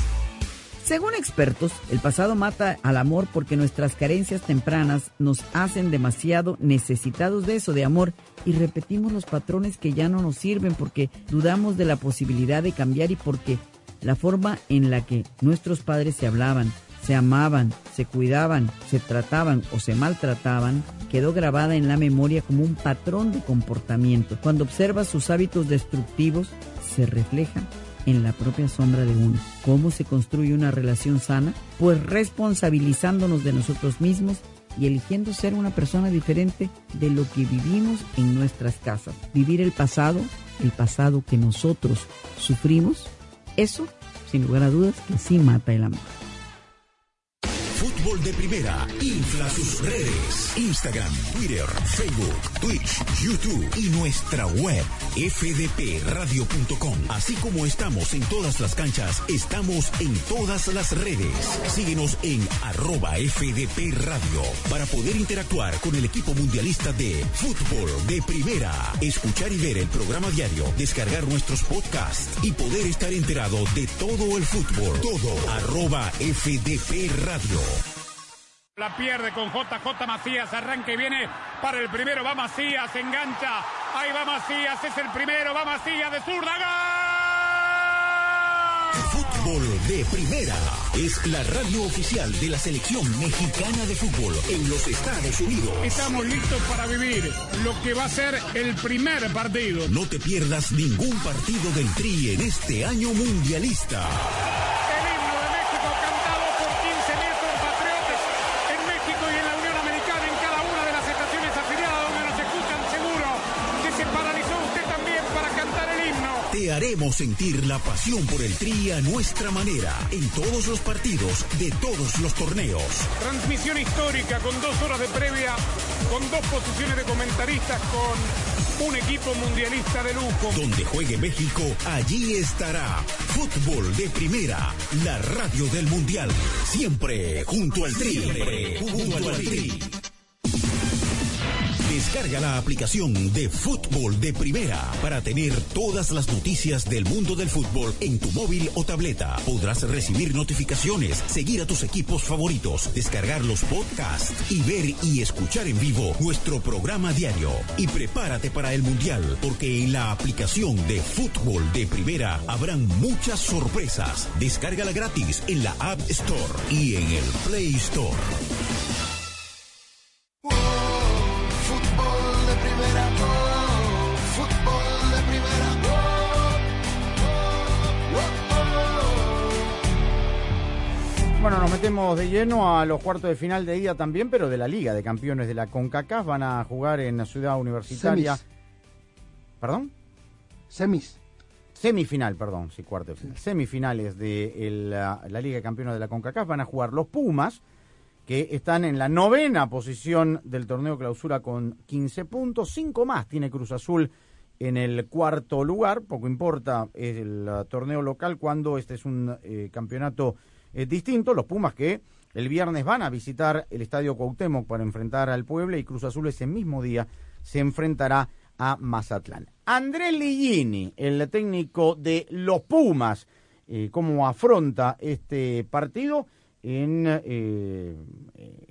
Según expertos, el pasado mata al amor porque nuestras carencias tempranas nos hacen demasiado necesitados de eso, de amor, y repetimos los patrones que ya no nos sirven porque dudamos de la posibilidad de cambiar y porque la forma en la que nuestros padres se hablaban, se amaban, se cuidaban, se trataban o se maltrataban, quedó grabada en la memoria como un patrón de comportamiento. Cuando observas sus hábitos destructivos, se refleja en la propia sombra de uno. ¿Cómo se construye una relación sana? Pues responsabilizándonos de nosotros mismos y eligiendo ser una persona diferente de lo que vivimos en nuestras casas. Vivir el pasado, el pasado que nosotros sufrimos, eso, sin lugar a dudas, que sí mata el amor. De Primera infla sus redes. Instagram, Twitter, Facebook, Twitch, YouTube y nuestra web fdpradio.com. Así como estamos en todas las canchas, estamos en todas las redes. Síguenos en arroba FDP Radio para poder interactuar con el equipo mundialista de Fútbol de Primera. Escuchar y ver el programa diario, descargar nuestros podcasts y poder estar enterado de todo el fútbol. Todo arroba FDP Radio. La pierde con JJ Macías, arranque y viene para el primero, va Macías, engancha, ahí va Macías, es el primero, va Macías de zurda, Fútbol de Primera es la radio oficial de la selección mexicana de fútbol en los Estados Unidos. Estamos listos para vivir lo que va a ser el primer partido. No te pierdas ningún partido del Tri en este año mundialista. Te haremos sentir la pasión por el Tri a nuestra manera en todos los partidos de todos los torneos. Transmisión histórica con dos horas de previa, con dos posiciones de comentaristas, con un equipo mundialista de lujo. Donde juegue México, allí estará. Fútbol de primera, la radio del mundial. Siempre junto al tri. Siempre junto al tri. Descarga la aplicación de Fútbol de Primera para tener todas las noticias del mundo del fútbol en tu móvil o tableta. Podrás recibir notificaciones, seguir a tus equipos favoritos, descargar los podcasts y ver y escuchar en vivo nuestro programa diario. Y prepárate para el Mundial, porque en la aplicación de Fútbol de Primera habrán muchas sorpresas. Descárgala gratis en la App Store y en el Play Store. Metemos de lleno a los cuartos de final de ida también, pero de la Liga de Campeones de la CONCACAF. Van a jugar en la Ciudad Universitaria. Semis. ¿Perdón? Semis. Semifinal, perdón, sí, cuarto de final. Semifinales de el, la, la Liga de Campeones de la CONCACAF van a jugar los Pumas, que están en la novena posición del torneo clausura con 15 puntos, 5 más tiene Cruz Azul en el cuarto lugar, poco importa el uh, torneo local cuando este es un eh, campeonato eh, distinto, los Pumas que el viernes van a visitar el Estadio Cuauhtémoc para enfrentar al Puebla y Cruz Azul ese mismo día se enfrentará a Mazatlán. Andrés Ligini, el técnico de los Pumas, eh, cómo afronta este partido en eh,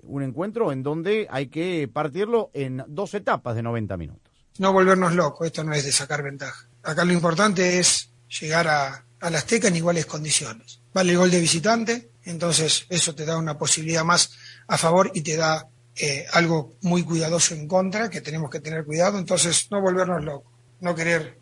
un encuentro en donde hay que partirlo en dos etapas de 90 minutos. no volvernos locos, esto no es de sacar ventaja. Acá lo importante es llegar a, a la Azteca en iguales condiciones. Vale el gol de visitante, entonces eso te da una posibilidad más a favor y te da eh, algo muy cuidadoso en contra, que tenemos que tener cuidado, entonces no volvernos locos, no querer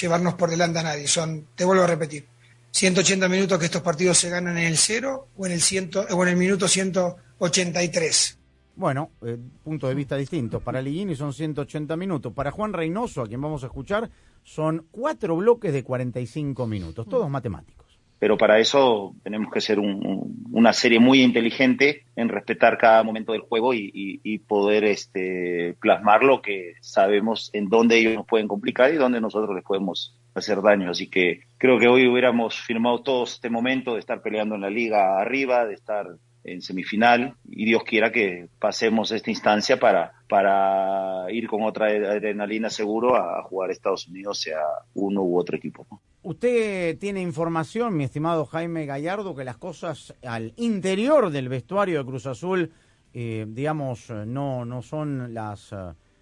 llevarnos por delante a nadie. Son, te vuelvo a repetir, 180 minutos que estos partidos se ganan en el cero o en el, ciento, o en el minuto 183. Bueno, eh, puntos de vista distintos. Para Ligini son 180 minutos. Para Juan Reynoso, a quien vamos a escuchar, son cuatro bloques de 45 minutos, todos matemáticos. Pero para eso tenemos que ser un- un- una serie muy inteligente en respetar cada momento del juego y, poder este, plasmar lo que sabemos en dónde ellos nos pueden complicar y dónde nosotros les podemos hacer daño. Así que creo que hoy hubiéramos firmado todos este momento de estar peleando en la liga arriba, de estar en semifinal y Dios quiera que pasemos esta instancia para, ir con otra adrenalina seguro a, jugar a Estados Unidos, sea uno u otro equipo. Usted tiene información, mi estimado Jaime Gallardo, que las cosas al interior del vestuario de Cruz Azul, eh, digamos, eh, no, no son las, eh,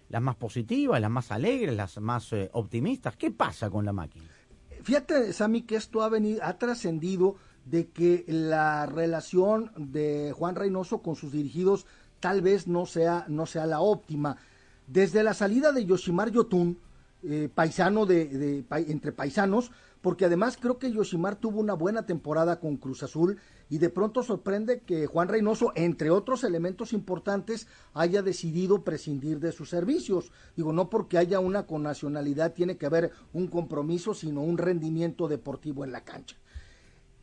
las más positivas, las más alegres, las más eh, optimistas. ¿Qué pasa con la máquina? Fíjate, Sammy, que esto ha venido, ha trascendido de que la relación de Juan Reynoso con sus dirigidos tal vez no sea, no sea la óptima. Desde la salida de Yoshimar Yotun, eh, paisano de, de- entre paisanos, porque además creo que Yoshimar tuvo una buena temporada con Cruz Azul y de pronto sorprende que Juan Reynoso, entre otros elementos importantes, haya decidido prescindir de sus servicios. Digo, no porque haya una connacionalidad tiene que haber un compromiso, sino un rendimiento deportivo en la cancha.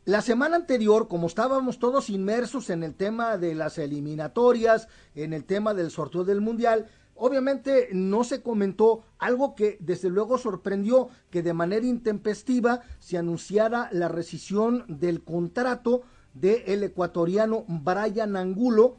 La semana anterior, como estábamos todos inmersos en el tema de las eliminatorias, en el tema del sorteo del Mundial, obviamente no se comentó algo que desde luego sorprendió que de manera intempestiva se anunciara la rescisión del contrato del ecuatoriano Brian Angulo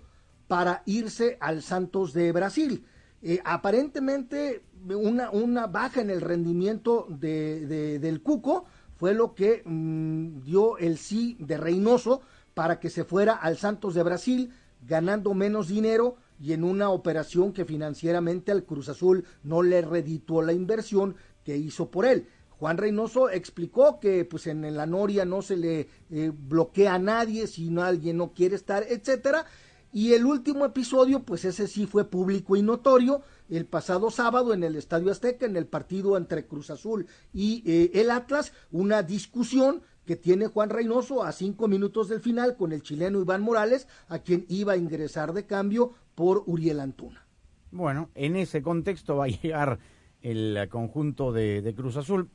para irse al Santos de Brasil. Eh, aparentemente una, baja en el rendimiento de- del Cuco fue lo que mm, dio el sí de Reynoso para que se fuera al Santos de Brasil ganando menos dinero y en una operación que financieramente al Cruz Azul no le redituó la inversión que hizo por él. Juan Reynoso explicó que pues en la Noria no se le eh, bloquea a nadie si alguien no quiere estar, etcétera. Y el último episodio, pues ese sí fue público y notorio, el pasado sábado en el Estadio Azteca, en el partido entre Cruz Azul y eh, el Atlas, una discusión que tiene Juan Reynoso a cinco minutos del final con el chileno Iván Morales, a quien iba a ingresar de cambio por Uriel Antuna. Bueno, en ese contexto va a (laughs) llegar el conjunto de, Cruz Azul.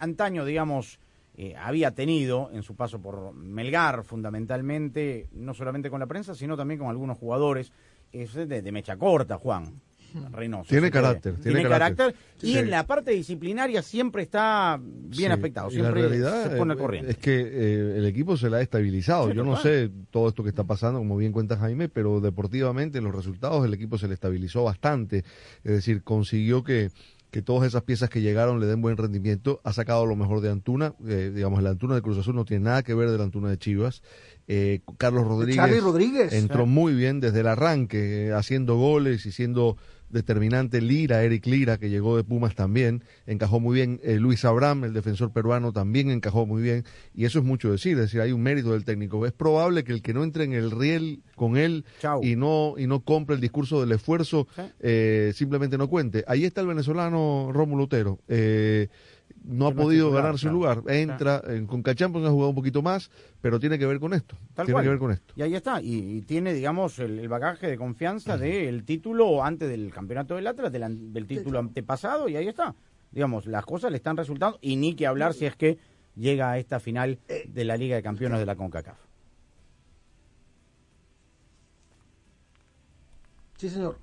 Antaño, digamos, eh, había tenido en su paso por Melgar, fundamentalmente, no solamente con la prensa, sino también con algunos jugadores. Es de mecha corta, Juan. Reynoso. Tiene puede. carácter, tiene carácter. carácter. Y Sí. en la parte disciplinaria siempre está bien Sí, aspectado, la realidad se pone al eh, corriente. Es que eh, el equipo se la ha estabilizado. Sí, Yo no sé todo esto que está pasando, como bien cuenta Jaime, pero deportivamente los resultados el equipo se le estabilizó bastante. Es decir, consiguió que, que todas esas piezas que llegaron le den buen rendimiento. Ha sacado lo mejor de Antuna. Eh, digamos, el Antuna de Cruz Azul no tiene nada que ver del Antuna de Chivas. Eh, Carlos Rodríguez, Rodríguez. entró muy bien desde el arranque, eh, haciendo goles y siendo determinante Lira, Eric Lira, que llegó de Pumas también, encajó muy bien. Eh, Luis Abraham, el defensor peruano, también encajó muy bien. Y eso es mucho decir, es decir, hay un mérito del técnico. Es probable que el que no entre en el riel con él y no y no compre el discurso del esfuerzo, eh, simplemente no cuente. Ahí está el venezolano Rómulo Otero. Eh, no ha podido titular, ganar su claro. lugar. Entra, en, con Cachampos ha jugado un poquito más, pero tiene que ver con esto. Tal tiene cual. que ver con esto. Y ahí está. Y, y tiene, digamos, el, el bagaje de confianza del título antes del campeonato del Atlas, del, del título antepasado, y ahí está. Digamos, las cosas le están resultando, y ni que hablar si es que llega a esta final de la Liga de Campeones de la CONCACAF. Sí, señor.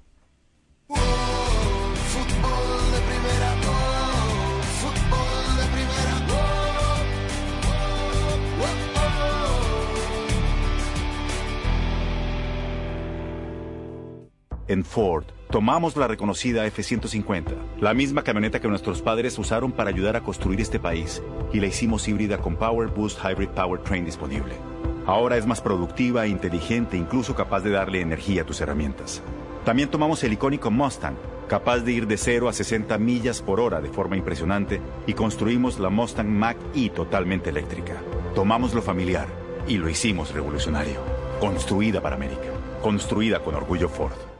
En Ford, tomamos la reconocida F-150, la misma camioneta que nuestros padres usaron para ayudar a construir este país, y la hicimos híbrida con Power Boost Hybrid Powertrain disponible. Ahora es más productiva e inteligente, incluso capaz de darle energía a tus herramientas. También tomamos el icónico Mustang, capaz de ir de 0 a 60 millas por hora de forma impresionante, y construimos la Mustang Mach-E totalmente eléctrica. Tomamos lo familiar y lo hicimos revolucionario. Construida para América. Construida con orgullo Ford.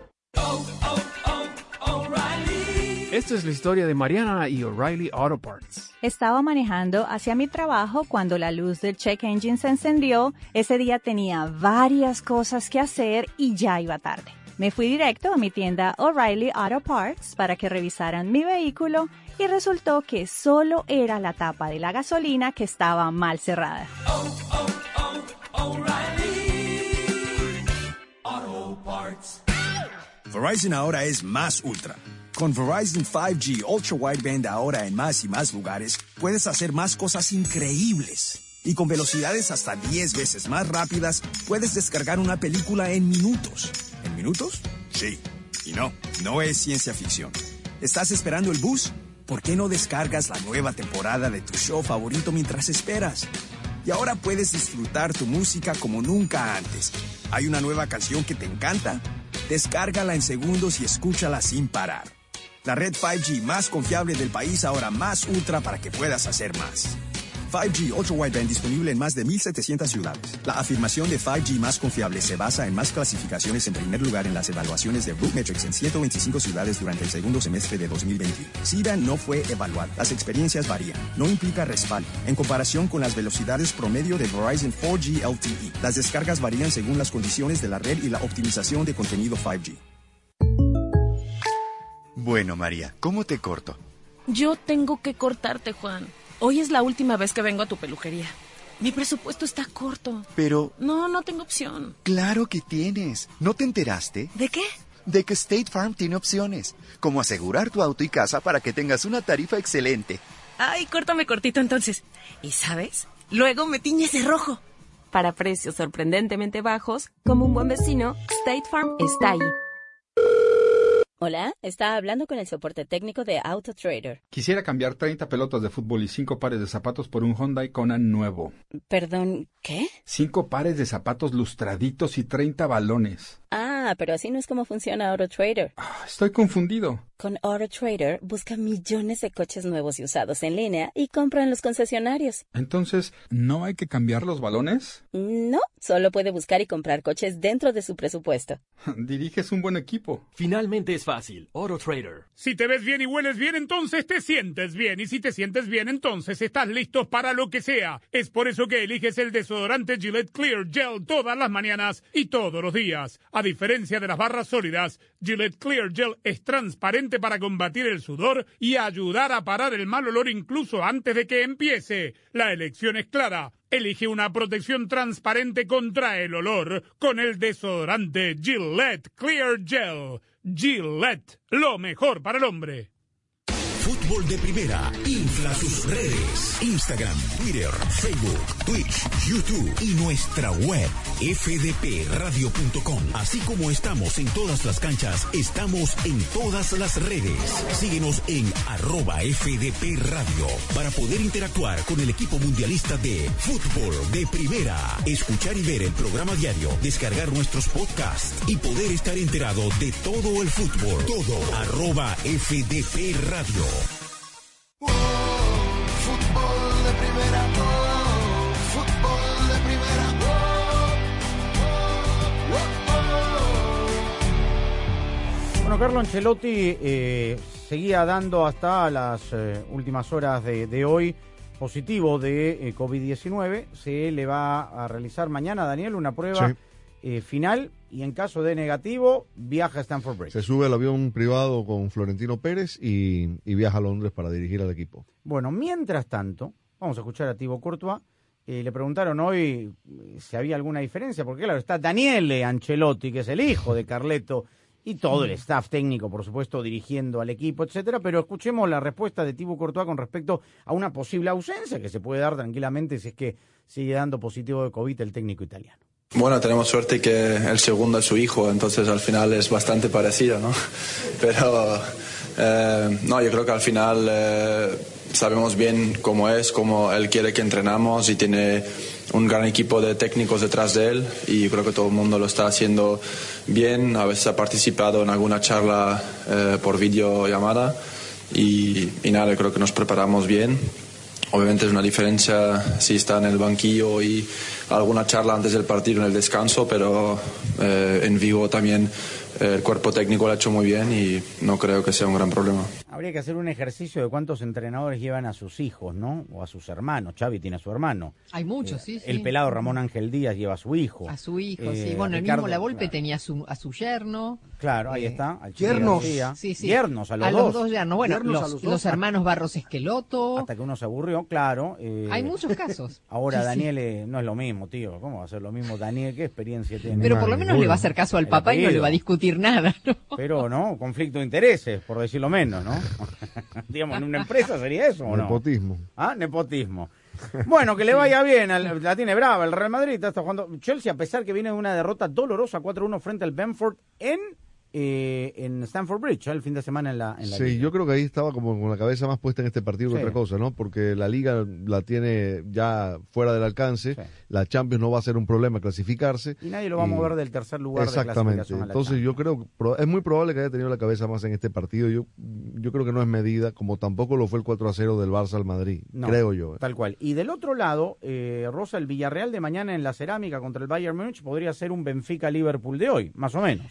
Esta es la historia de Mariana y O'Reilly Auto Parts. Estaba manejando hacia mi trabajo cuando la luz del check engine se encendió. Ese día tenía varias cosas que hacer y ya iba tarde. Me fui directo a mi tienda O'Reilly Auto Parts para que revisaran mi vehículo y resultó que solo era la tapa de la gasolina que estaba mal cerrada. Verizon ahora es más ultra. Con Verizon 5G Ultra Wideband ahora en más y más lugares, puedes hacer más cosas increíbles. Y con velocidades hasta 10 veces más rápidas, puedes descargar una película en minutos. ¿En minutos? Sí. Y no, no es ciencia ficción. ¿Estás esperando el bus? ¿Por qué no descargas la nueva temporada de tu show favorito mientras esperas? Y ahora puedes disfrutar tu música como nunca antes. ¿Hay una nueva canción que te encanta? Descárgala en segundos y escúchala sin parar. La red 5G más confiable del país ahora más ultra para que puedas hacer más. 5G Ultra Wideband disponible en más de 1.700 ciudades. La afirmación de 5G más confiable se basa en más clasificaciones en primer lugar en las evaluaciones de Rootmetrics en 125 ciudades durante el segundo semestre de 2021. SIDA no fue evaluada. Las experiencias varían. No implica respaldo. En comparación con las velocidades promedio de Verizon 4G LTE, las descargas varían según las condiciones de la red y la optimización de contenido 5G. Bueno, María, ¿cómo te corto? Yo tengo que cortarte, Juan. Hoy es la última vez que vengo a tu peluquería. Mi presupuesto está corto. Pero, No, no tengo opción. claro que tienes. ¿No te enteraste? ¿De qué? De que State Farm tiene opciones, como asegurar tu auto y casa para que tengas una tarifa excelente. Ay, córtame cortito entonces. ¿Y sabes? Luego me tiñes de rojo. Para precios sorprendentemente bajos, como un buen vecino, State Farm está ahí. Hola, está hablando con el soporte técnico de AutoTrader. Quisiera cambiar 30 pelotas de fútbol y 5 pares de zapatos por un Hyundai Kona nuevo. Perdón, ¿qué? 5 pares de zapatos lustraditos y 30 balones. Ah, pero así no es como funciona AutoTrader. Estoy confundido. Con AutoTrader busca millones de coches nuevos y usados en línea y compra en los concesionarios. Entonces, ¿no hay que cambiar los balones? No, solo puede buscar y comprar coches dentro de su presupuesto. (laughs) Diriges un buen equipo. Finalmente es fácil. Oro Trader. Si te ves bien y hueles bien, entonces te sientes bien. Y si te sientes bien, entonces estás listo para lo que sea. Es por eso que eliges el desodorante Gillette Clear Gel todas las mañanas y todos los días. Diferencia de las barras sólidas, Gillette Clear Gel es transparente para combatir el sudor y ayudar a parar el mal olor incluso antes de que empiece. La elección es clara. Elige una protección transparente contra el olor con el desodorante Gillette Clear Gel. Gillette, lo mejor para el hombre. Fútbol de Primera infla sus redes. Instagram, Twitter, Facebook, Twitch, YouTube y nuestra web fdpradio.com. Así como estamos en todas las canchas, estamos en todas las redes. Síguenos en arroba FDP Radio para poder interactuar con el equipo mundialista de Fútbol de Primera. Escuchar y ver el programa diario, descargar nuestros podcasts y poder estar enterado de todo el fútbol. Todo arroba FDP Radio. Bueno, Carlo Ancelotti eh, seguía dando hasta las eh, últimas horas de, de hoy positivo de eh, COVID-19. Se le va a realizar mañana, Daniel, una prueba Sí. eh, final y en caso de negativo, viaja a Stanford Bridge. Se sube al avión privado con Florentino Pérez y, y viaja a Londres para dirigir al equipo. Bueno, mientras tanto, vamos a escuchar a Thibaut Courtois. Eh, le preguntaron hoy eh, si había alguna diferencia, porque claro, está Daniele Ancelotti, que es el hijo de Carleto, y todo el staff técnico, por supuesto, dirigiendo al equipo, etcétera. Pero escuchemos la respuesta de Thibaut Courtois con respecto a una posible ausencia que se puede dar tranquilamente si es que sigue dando positivo de COVID el técnico italiano. Bueno, tenemos suerte que el segundo es su hijo, entonces al final es bastante parecido, ¿no? (laughs) Pero eh, no, yo creo que al final eh, sabemos bien cómo es, cómo él quiere que entrenamos y tiene un gran equipo de técnicos detrás de él y creo que todo el mundo lo está haciendo bien. A veces ha participado en alguna charla eh, por videollamada y, y nada, creo que nos preparamos bien. Obviamente es una diferencia si está en el banquillo y alguna charla antes del partido en el descanso, pero eh, en vivo también eh, el cuerpo técnico lo ha hecho muy bien y no creo que sea un gran problema. Habría que hacer un ejercicio de cuántos entrenadores llevan a sus hijos, ¿no? O a sus hermanos. Xavi tiene a su hermano. Hay muchos, sí, sí. El pelado Ramón Ángel Díaz lleva a su hijo. A su hijo, Eh, sí. Bueno, el mismo La Volpe tenía a su, a su yerno. Claro, ahí Eh, está. Al Yernos. Sí, sí. Yernos, a los a dos. los dos yernos. Bueno, Yernos a los, los los dos. hermanos Barros Esqueloto. Hasta que uno se aburrió, claro. eh, Hay muchos casos. (laughs) Ahora Sí. Daniel eh, no es lo mismo, tío. ¿Cómo va a ser lo mismo Daniel? ¿Qué experiencia tiene? Pero por lo menos le va a hacer caso al El papá y no le va a discutir nada. ¿no? Pero no, conflicto de intereses, por decirlo menos, ¿no? (laughs) Digamos, en una empresa sería eso, ¿o no? Nepotismo. Ah, nepotismo. Bueno, que le vaya bien, al- la tiene brava el Real Madrid, está jugando Chelsea a pesar que viene de una derrota dolorosa 4-1 frente al Benford en eh, en Stamford Bridge, ¿eh? el fin de semana en la, en la Sí, liga. yo creo que ahí estaba como con la cabeza más puesta en este partido que otra cosa, ¿no? Porque la liga la tiene ya fuera del alcance, la Champions no va a ser un problema clasificarse. Y nadie lo va a mover del tercer lugar Exactamente. la Entonces yo creo es muy probable que haya tenido la cabeza más en este partido. Yo yo creo que no es medida, como tampoco lo fue el 4 a 0 del Barça al Madrid, No, creo yo. ¿eh? Tal cual. Y del otro lado, eh, Rosa, el Villarreal de mañana en la cerámica contra el Bayern Múnich podría ser un Benfica-Liverpool de hoy, más o menos.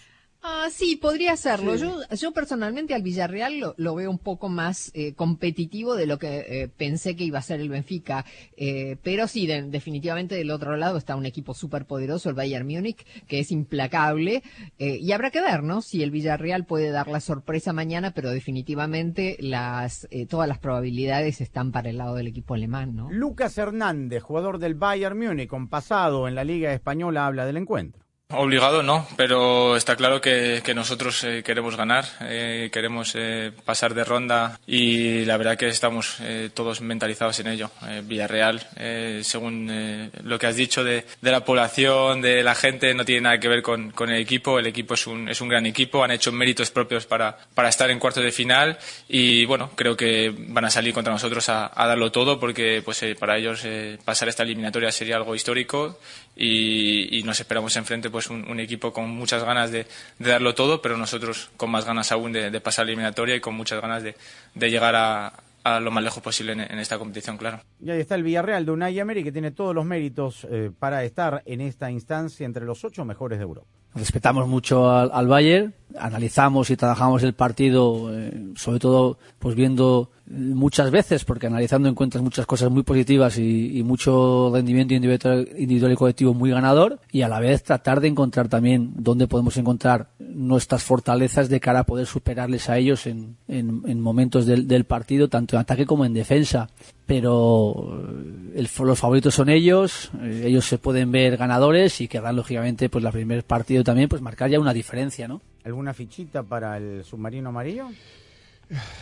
Ah, sí, podría hacerlo. Yo, yo personalmente al Villarreal lo, lo veo un poco más eh, competitivo de lo que eh, pensé que iba a ser el Benfica. Eh, pero sí, de- definitivamente del otro lado está un equipo súper poderoso, el Bayern Múnich, que es implacable. Eh, y habrá que ver, ¿no? Si el Villarreal puede dar la sorpresa mañana, pero definitivamente las, eh, todas las probabilidades están para el lado del equipo alemán, ¿no? Lucas Hernández, jugador del Bayern Múnich, con pasado en la Liga Española, habla del encuentro. Obligado no, pero está claro que, nosotros eh, queremos ganar, eh, queremos eh, pasar de ronda y la verdad que estamos eh, todos mentalizados en ello. Eh, Villarreal, eh, según lo que has dicho de, de la población, de la gente, no tiene nada que ver con, el equipo. El equipo es un, es un gran equipo, han hecho méritos propios para, para estar en cuartos de final y bueno, creo que van a salir contra nosotros a, a darlo todo porque pues para ellos pasar esta eliminatoria sería algo histórico y, y nos esperamos enfrente pues un, un equipo con muchas ganas de, de darlo todo, pero nosotros con más ganas aún de, de pasar la eliminatoria y con muchas ganas de, de llegar a, a lo más lejos posible en, en esta competición, claro. Y ahí está el Villarreal de Unai Emery, que tiene todos los méritos eh, para estar en esta instancia entre los ocho mejores de Europa. Respetamos mucho al, al Bayern, analizamos y trabajamos el partido, eh, sobre todo pues viendo eh, muchas veces, porque analizando encuentras muchas cosas muy positivas y, y mucho rendimiento individual, individual y colectivo muy ganador, y a la vez tratar de encontrar también dónde podemos encontrar nuestras fortalezas de cara a poder superarles a ellos en, en- en momentos del, del partido, tanto en ataque como en defensa. Pero eh, el- los favoritos son ellos, eh, ellos se pueden ver ganadores y querrán lógicamente pues el primer partido también pues marcar ya una diferencia, ¿no? ¿Alguna fichita para el submarino amarillo?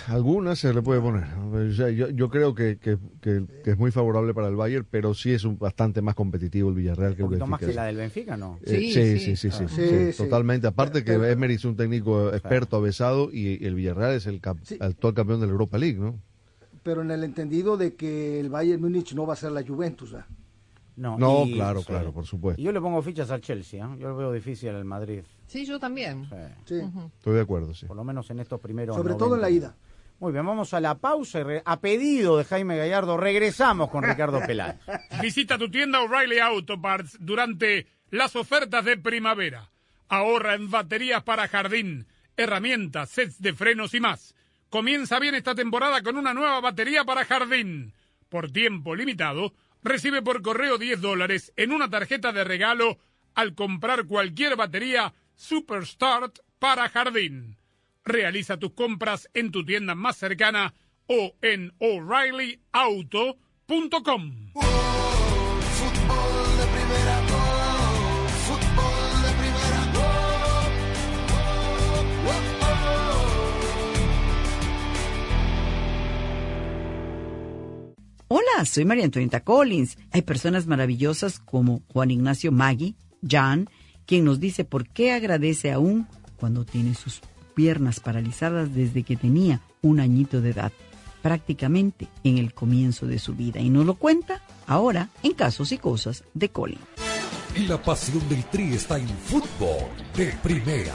Algunas se le puede poner. O sea, yo, yo creo que, que- que- que es muy favorable para el Bayern, pero sí es un, bastante más competitivo el Villarreal que el poquito más Benfica. que la del Benfica, ¿no? Eh, sí, sí, sí, sí, Ah. sí, totalmente. Aparte que Emery es un técnico experto, avesado, y el Villarreal es el actual campeón de la Europa League, ¿no? Pero en el entendido de que el Bayern Múnich no va a ser la Juventus. ¿verdad? No, No, y- claro, sí. claro, por supuesto. Y yo le pongo fichas al Chelsea, ¿eh? yo lo veo difícil al Madrid. Sí, yo también. Estoy de acuerdo, sí. Por lo menos en estos primeros. Sobre todo en la ida. Muy bien, vamos a la pausa y a pedido de Jaime Gallardo regresamos con Ricardo (laughs) Peláez. Visita tu tienda O'Reilly Auto Parts durante las ofertas de primavera. Ahorra en baterías para jardín, herramientas, sets de frenos y más. Comienza bien esta temporada con una nueva batería para jardín. Por tiempo limitado, recibe por correo 10 dólares en una tarjeta de regalo al comprar cualquier batería Superstart para jardín. Realiza tus compras en tu tienda más cercana o en o'ReillyAuto.com. Hola, soy María Antonieta Collins. Hay personas maravillosas como Juan Ignacio Maggi, Jan, quien nos dice por qué agradece aún cuando tiene sus piernas paralizadas desde que tenía un añito de edad, prácticamente en el comienzo de su vida. Y nos lo cuenta ahora en Casos y Cosas de Colin. La pasión del Tri está en fútbol de primera.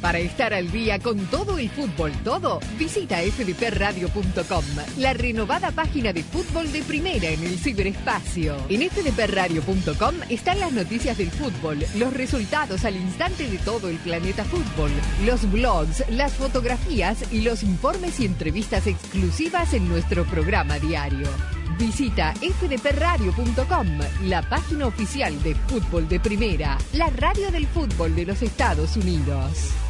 Para estar al día con todo el fútbol, todo, visita fdpradio.com, la renovada página de fútbol de primera en el ciberespacio. En fdpradio.com están las noticias del fútbol, los resultados al instante de todo el planeta fútbol, los blogs, las fotografías y los informes y entrevistas exclusivas en nuestro programa diario. Visita fdpradio.com, la página oficial de fútbol de primera, la radio del fútbol de los Estados Unidos.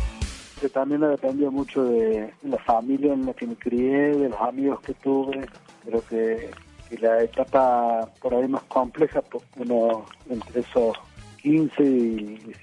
Que también dependía mucho de la familia en la que me crié, de los amigos que tuve. Creo que, que la etapa por ahí más compleja, uno entre esos 15 y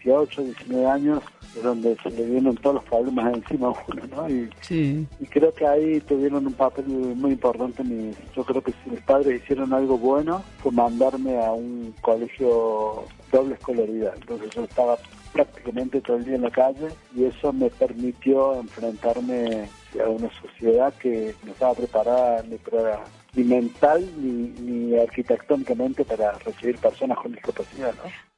18, 19 años, es donde se le vienen todos los problemas encima a uno, ¿no? Y, Sí. y creo que ahí tuvieron un papel muy importante. mis- yo creo que si mis padres hicieron algo bueno, fue mandarme a un colegio doble escolaridad. Entonces yo estaba prácticamente todo el día en la calle y eso me permitió enfrentarme hacia una sociedad que no estaba preparada ni para ni mental ni, ni arquitectónicamente para recibir personas con discapacidad, ¿no?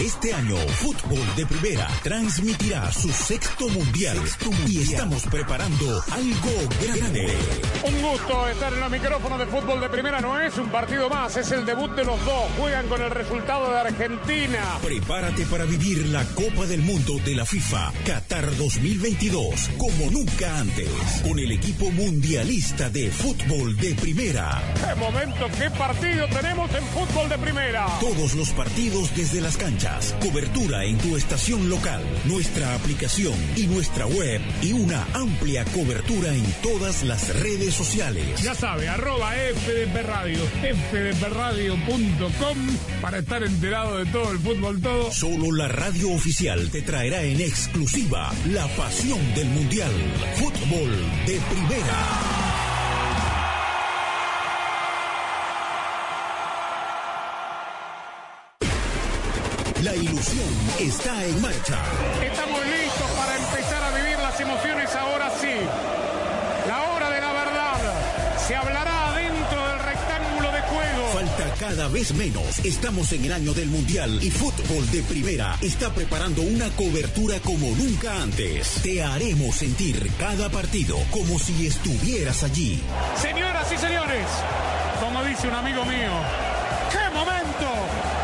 Este año, Fútbol de Primera transmitirá su sexto mundial, y estamos preparando algo grande. Un gusto estar en los micrófonos de fútbol de primera. No es un partido más, es el debut de los dos. Juegan con el resultado de Argentina. Prepárate para vivir la Copa del Mundo de la FIFA Qatar 2022 como nunca antes, con el equipo mundialista de fútbol de primera. ¡Qué momento, qué partido tenemos en fútbol de primera! Todos los partidos desde las canchas, cobertura en tu estación local, nuestra aplicación y nuestra web y una amplia cobertura en todas las redes sociales. Ya sabe, arroba FDP Radio, fdpradio.com para estar enterado de todo el fútbol todo. Solo la radio oficial te traerá en exclusiva la pasión del Mundial. Fútbol de primera. La ilusión está en marcha. Estamos listos para empezar a vivir las emociones ahora sí. La hora de la verdad se hablará dentro del rectángulo de juego. Falta cada vez menos. Estamos en el año del Mundial y Fútbol de Primera está preparando una cobertura como nunca antes. Te haremos sentir cada partido como si estuvieras allí. Señoras y señores, como dice un amigo mío, ¡qué momento!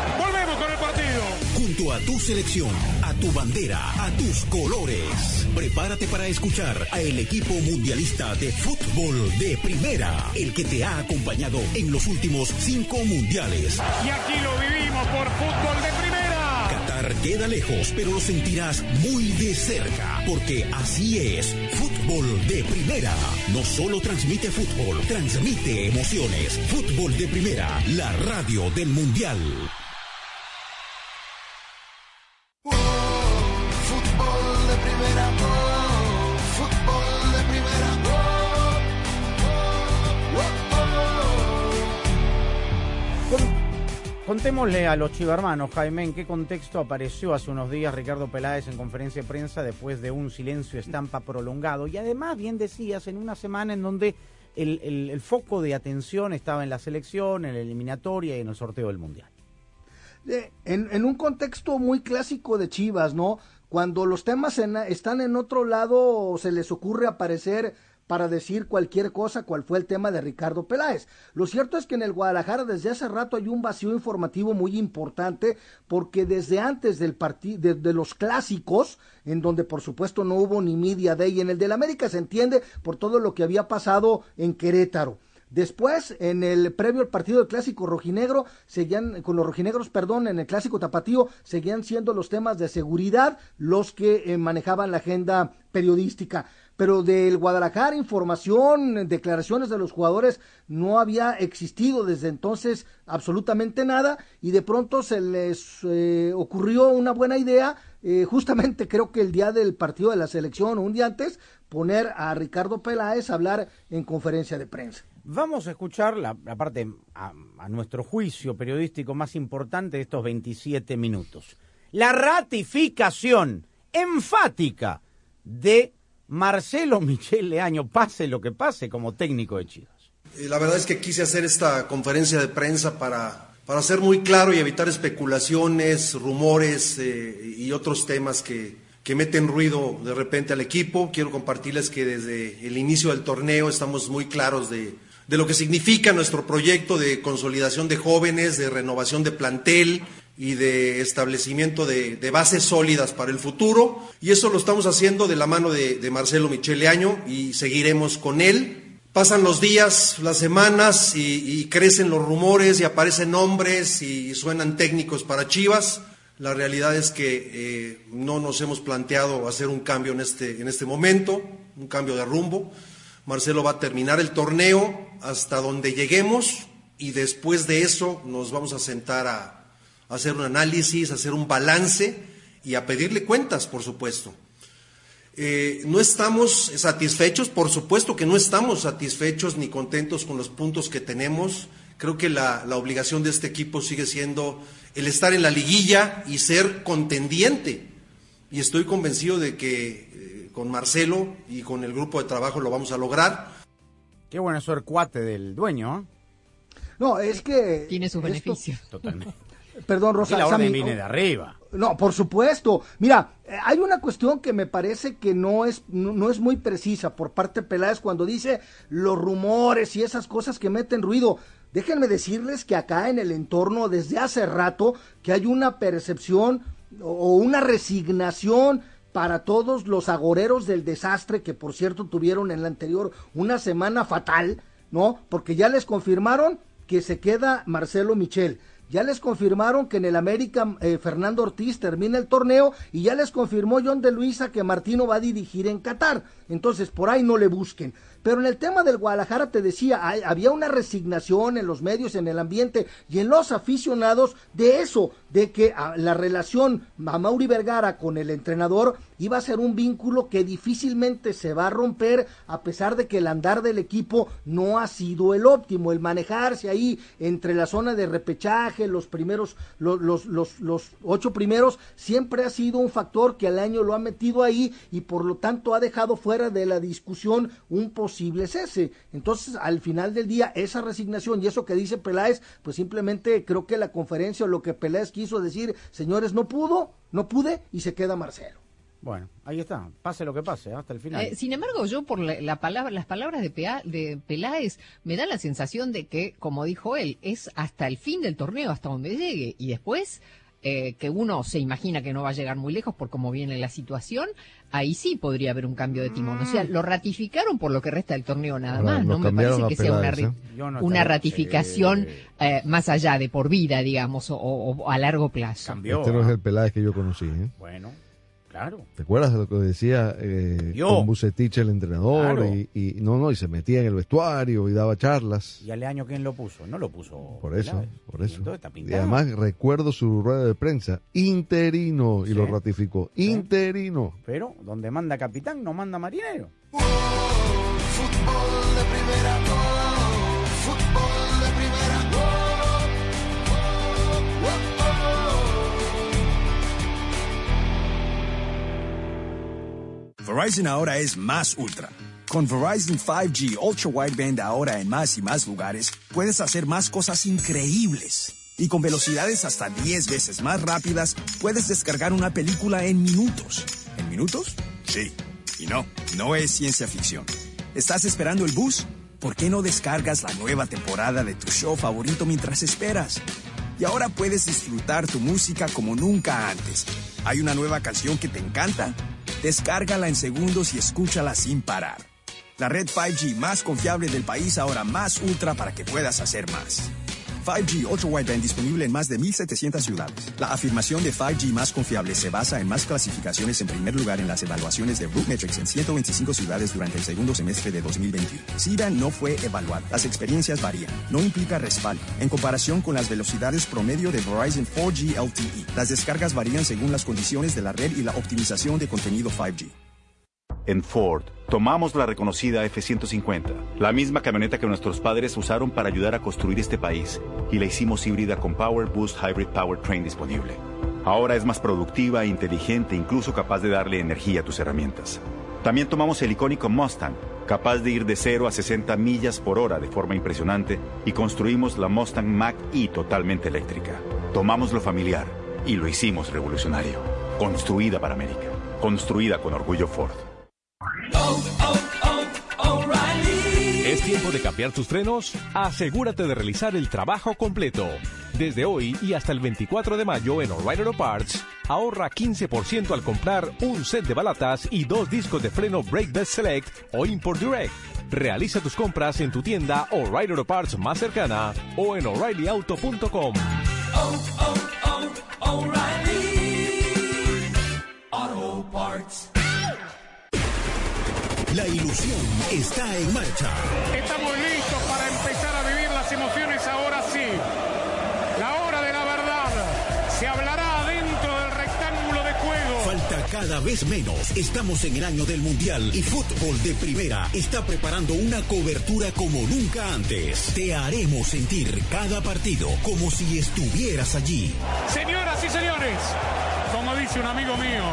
Junto a tu selección, a tu bandera, a tus colores. Prepárate para escuchar a el equipo mundialista de fútbol de primera, el que te ha acompañado en los últimos cinco mundiales. Y aquí lo vivimos por fútbol de primera. Qatar queda lejos, pero lo sentirás muy de cerca, porque así es. Fútbol de primera. No solo transmite fútbol, transmite emociones. Fútbol de primera, la radio del mundial. Contémosle a los chivermanos, Jaime, en qué contexto apareció hace unos días Ricardo Peláez en conferencia de prensa después de un silencio estampa prolongado. Y además, bien decías, en una semana en donde el, foco de atención estaba en la selección, en la eliminatoria y en el sorteo del Mundial. En, un contexto muy clásico de Chivas, ¿no? Cuando los temas están en otro lado, se les ocurre aparecer para decir cualquier cosa, cual fue el tema de Ricardo Peláez. Lo cierto es que en el Guadalajara desde hace rato hay un vacío informativo muy importante, porque desde antes del partido, de, los clásicos, en donde por supuesto no hubo ni media day, en el del América se entiende por todo lo que había pasado en Querétaro. Después, en el previo al partido del clásico rojinegro, seguían, con los rojinegros, perdón, en el clásico tapatío, seguían siendo los temas de seguridad los que eh, manejaban la agenda periodística. Pero del Guadalajara, información, declaraciones de los jugadores, no había existido desde entonces absolutamente nada y de pronto se les eh, ocurrió una buena idea, eh, justamente creo que el día del partido de la selección o un día antes, poner a Ricardo Peláez a hablar en conferencia de prensa. Vamos a escuchar la, parte, a, a nuestro juicio periodístico más importante de estos 27 minutos. La ratificación enfática de Marcelo Michel Leaño, pase lo que pase, como técnico de Chivas. Eh, La verdad es que quise hacer esta conferencia de prensa para, para ser muy claro y evitar especulaciones, rumores eh, y otros temas que, que meten ruido de repente al equipo. Quiero compartirles que desde el inicio del torneo estamos muy claros de, de lo que significa nuestro proyecto de consolidación de jóvenes, de renovación de plantel y de establecimiento de, bases sólidas para el futuro. Y eso lo estamos haciendo de la mano de, Marcelo Michele Año y seguiremos con él. Pasan los días, las semanas y, y crecen los rumores y aparecen nombres y suenan técnicos para Chivas. La realidad es que eh, no nos hemos planteado hacer un cambio en este, en este momento, un cambio de rumbo. Marcelo va a terminar el torneo hasta donde lleguemos y después de eso nos vamos a sentar a, a hacer un análisis, a hacer un balance y a pedirle cuentas, por supuesto. Eh, no estamos satisfechos, por supuesto que no estamos satisfechos ni contentos con los puntos que tenemos. Creo que la, la obligación de este equipo sigue siendo el estar en la liguilla y ser contendiente. Y estoy convencido de que eh, con Marcelo y con el grupo de trabajo lo vamos a lograr. Qué bueno eso el cuate del dueño. ¿eh? No, es que... Tiene sus esto- beneficios. Totalmente. Perdón, Rosa. Y la orden Sammy, viene de arriba. No, por supuesto. Mira, eh, hay una cuestión que me parece que no es, no, no es muy precisa por parte de Peláez cuando dice los rumores y esas cosas que meten ruido. Déjenme decirles que acá en el entorno desde hace rato que hay una percepción o una resignación para todos los agoreros del desastre que por cierto tuvieron en la anterior una semana fatal, ¿no? Porque ya les confirmaron que se queda Marcelo Michel. Ya les confirmaron que en el América eh, Fernando Ortiz termina el torneo y ya les confirmó John de Luisa que Martino va a dirigir en Qatar. Entonces, por ahí no le busquen. Pero en el tema del Guadalajara te decía, había una resignación en los medios, en el ambiente y en los aficionados de eso, de que ah, la relación a Mauri Vergara con el entrenador iba a ser un vínculo que difícilmente se va a romper a pesar de que el andar del equipo no ha sido el óptimo, el manejarse ahí entre la zona de repechaje, los primeros, los, los, los, los ocho primeros, siempre ha sido un factor que al año lo ha metido ahí y por lo tanto ha dejado fuera de la discusión un cese. Entonces, al final del día, esa resignación y eso que dice Peláez, pues simplemente creo que la conferencia o lo que Peláez quiso decir, señores, no pudo, no pude y se queda Marcelo. Bueno, ahí está. Pase lo que pase, hasta el final. Eh, sin embargo, yo por la, la palabra, las palabras de, Pea- de Peláez me da la sensación de que, como dijo él, es hasta el fin del torneo, hasta donde llegue, y después eh, que uno se imagina que no va a llegar muy lejos por cómo viene la situación, ahí sí podría haber un cambio de timón. O sea, lo ratificaron por lo que resta del torneo nada Ahora, más. No me parece que sea una, ¿eh? No una ratificación eh, más allá de por vida, digamos, o, o a largo plazo. Este no es el Peláez que yo conocí. ¿eh? Bueno, claro. ¿Te acuerdas de lo que decía eh, Yo. con Bucetich, el entrenador? Claro. Y, y- no, no, y se metía en el vestuario y daba charlas. ¿Y al año quién lo puso? No lo puso. Por eso, Peláez. por eso. Y pintado. además recuerdo su rueda de prensa, interino, y lo Sí. ratificó, interino. Pero donde manda capitán no manda marinero. Fútbol Verizon ahora es más ultra. Con Verizon 5G Ultra Wideband ahora en más y más lugares, puedes hacer más cosas increíbles. Y con velocidades hasta 10 veces más rápidas, puedes descargar una película en minutos. ¿En minutos? Sí. Y no, no es ciencia ficción. ¿Estás esperando el bus? ¿Por qué no descargas la nueva temporada de tu show favorito mientras esperas? Y ahora puedes disfrutar tu música como nunca antes. ¿Hay una nueva canción que te encanta? Descárgala en segundos y escúchala sin parar. La red 5G más confiable del país ahora más ultra para que puedas hacer más. 5G Ultra Wideband disponible en más de 1.700 ciudades. La afirmación de 5G más confiable se basa en más clasificaciones en primer lugar en las evaluaciones de Rootmetrics en 125 ciudades durante el segundo semestre de 2021. SIDA no fue evaluada. Las experiencias varían. No implica respaldo. En comparación con las velocidades promedio de Verizon 4G LTE, las descargas varían según las condiciones de la red y la optimización de contenido 5G. En Ford, tomamos la reconocida F-150, la misma camioneta que nuestros padres usaron para ayudar a construir este país, y la hicimos híbrida con Power Boost Hybrid Powertrain disponible. Ahora es más productiva, inteligente, incluso capaz de darle energía a tus herramientas. También tomamos el icónico Mustang, capaz de ir de 0 a 60 millas por hora de forma impresionante, y construimos la Mustang Mach-E totalmente eléctrica. Tomamos lo familiar y lo hicimos revolucionario. Construida para América. Construida con orgullo Ford. ¿Es tiempo de cambiar tus frenos? Asegúrate de realizar el trabajo completo. Desde hoy y hasta el 24 de mayo en O'Reilly Auto Parts, ahorra 15% al comprar un set de balatas y dos discos de freno Brake Best Select o Import Direct. Realiza tus compras en tu tienda O'Reilly Auto Parts más cercana o en o'ReillyAuto.com. La ilusión está en marcha. Estamos listos para empezar a vivir las emociones ahora sí. La hora de la verdad se hablará dentro del rectángulo de juego. Falta cada vez menos. Estamos en el año del Mundial y Fútbol de Primera está preparando una cobertura como nunca antes. Te haremos sentir cada partido como si estuvieras allí. Señoras y señores, como dice un amigo mío,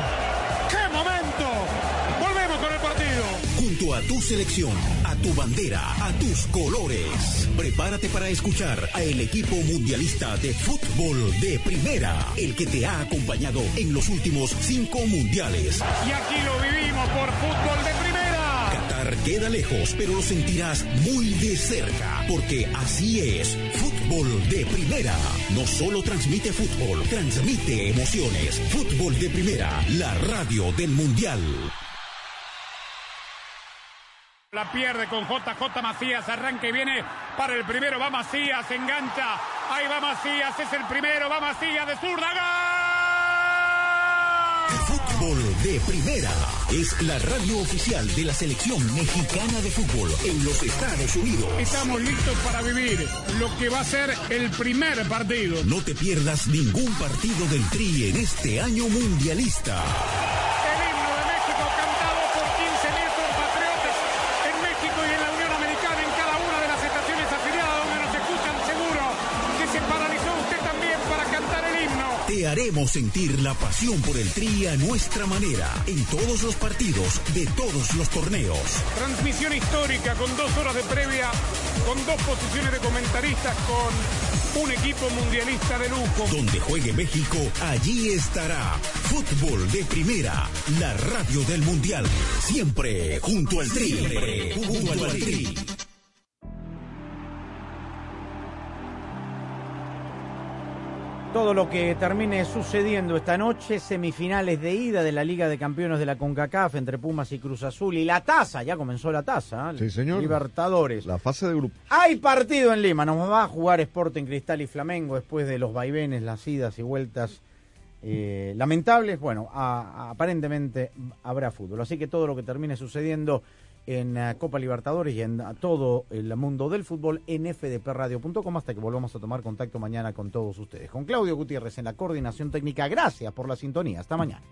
a tu selección, a tu bandera, a tus colores. Prepárate para escuchar a el equipo mundialista de fútbol de primera, el que te ha acompañado en los últimos cinco mundiales. Y aquí lo vivimos por fútbol de primera. Qatar queda lejos, pero lo sentirás muy de cerca, porque así es. Fútbol de primera. No solo transmite fútbol, transmite emociones. Fútbol de primera, la radio del mundial. La pierde con JJ Macías, arranque y viene para el primero, va Macías, engancha, ahí va Macías, es el primero, va Macías de zurda, Fútbol de primera es la radio oficial de la selección mexicana de fútbol en los Estados Unidos. Estamos listos para vivir lo que va a ser el primer partido. No te pierdas ningún partido del Tri en este año mundialista. Te haremos sentir la pasión por el Tri a nuestra manera en todos los partidos de todos los torneos. Transmisión histórica con dos horas de previa, con dos posiciones de comentaristas, con un equipo mundialista de lujo. Donde juegue México, allí estará. Fútbol de primera, la radio del mundial. Siempre junto al Tri. Siempre junto al Tri. Todo lo que termine sucediendo esta noche, semifinales de ida de la Liga de Campeones de la CONCACAF entre Pumas y Cruz Azul y la taza, ya comenzó la taza, ¿eh? Sí, señor. Libertadores. La fase de grupo. Hay partido en Lima, nos va a jugar Sporting Cristal y Flamengo después de los vaivenes, las idas y vueltas eh, lamentables. Bueno, a- a- aparentemente habrá fútbol, así que todo lo que termine sucediendo en eh, Copa Libertadores y en eh, todo el mundo del fútbol en fdpradio.com hasta que volvamos a tomar contacto mañana con todos ustedes. Con Claudio Gutiérrez en la coordinación técnica, gracias por la sintonía. Hasta mañana.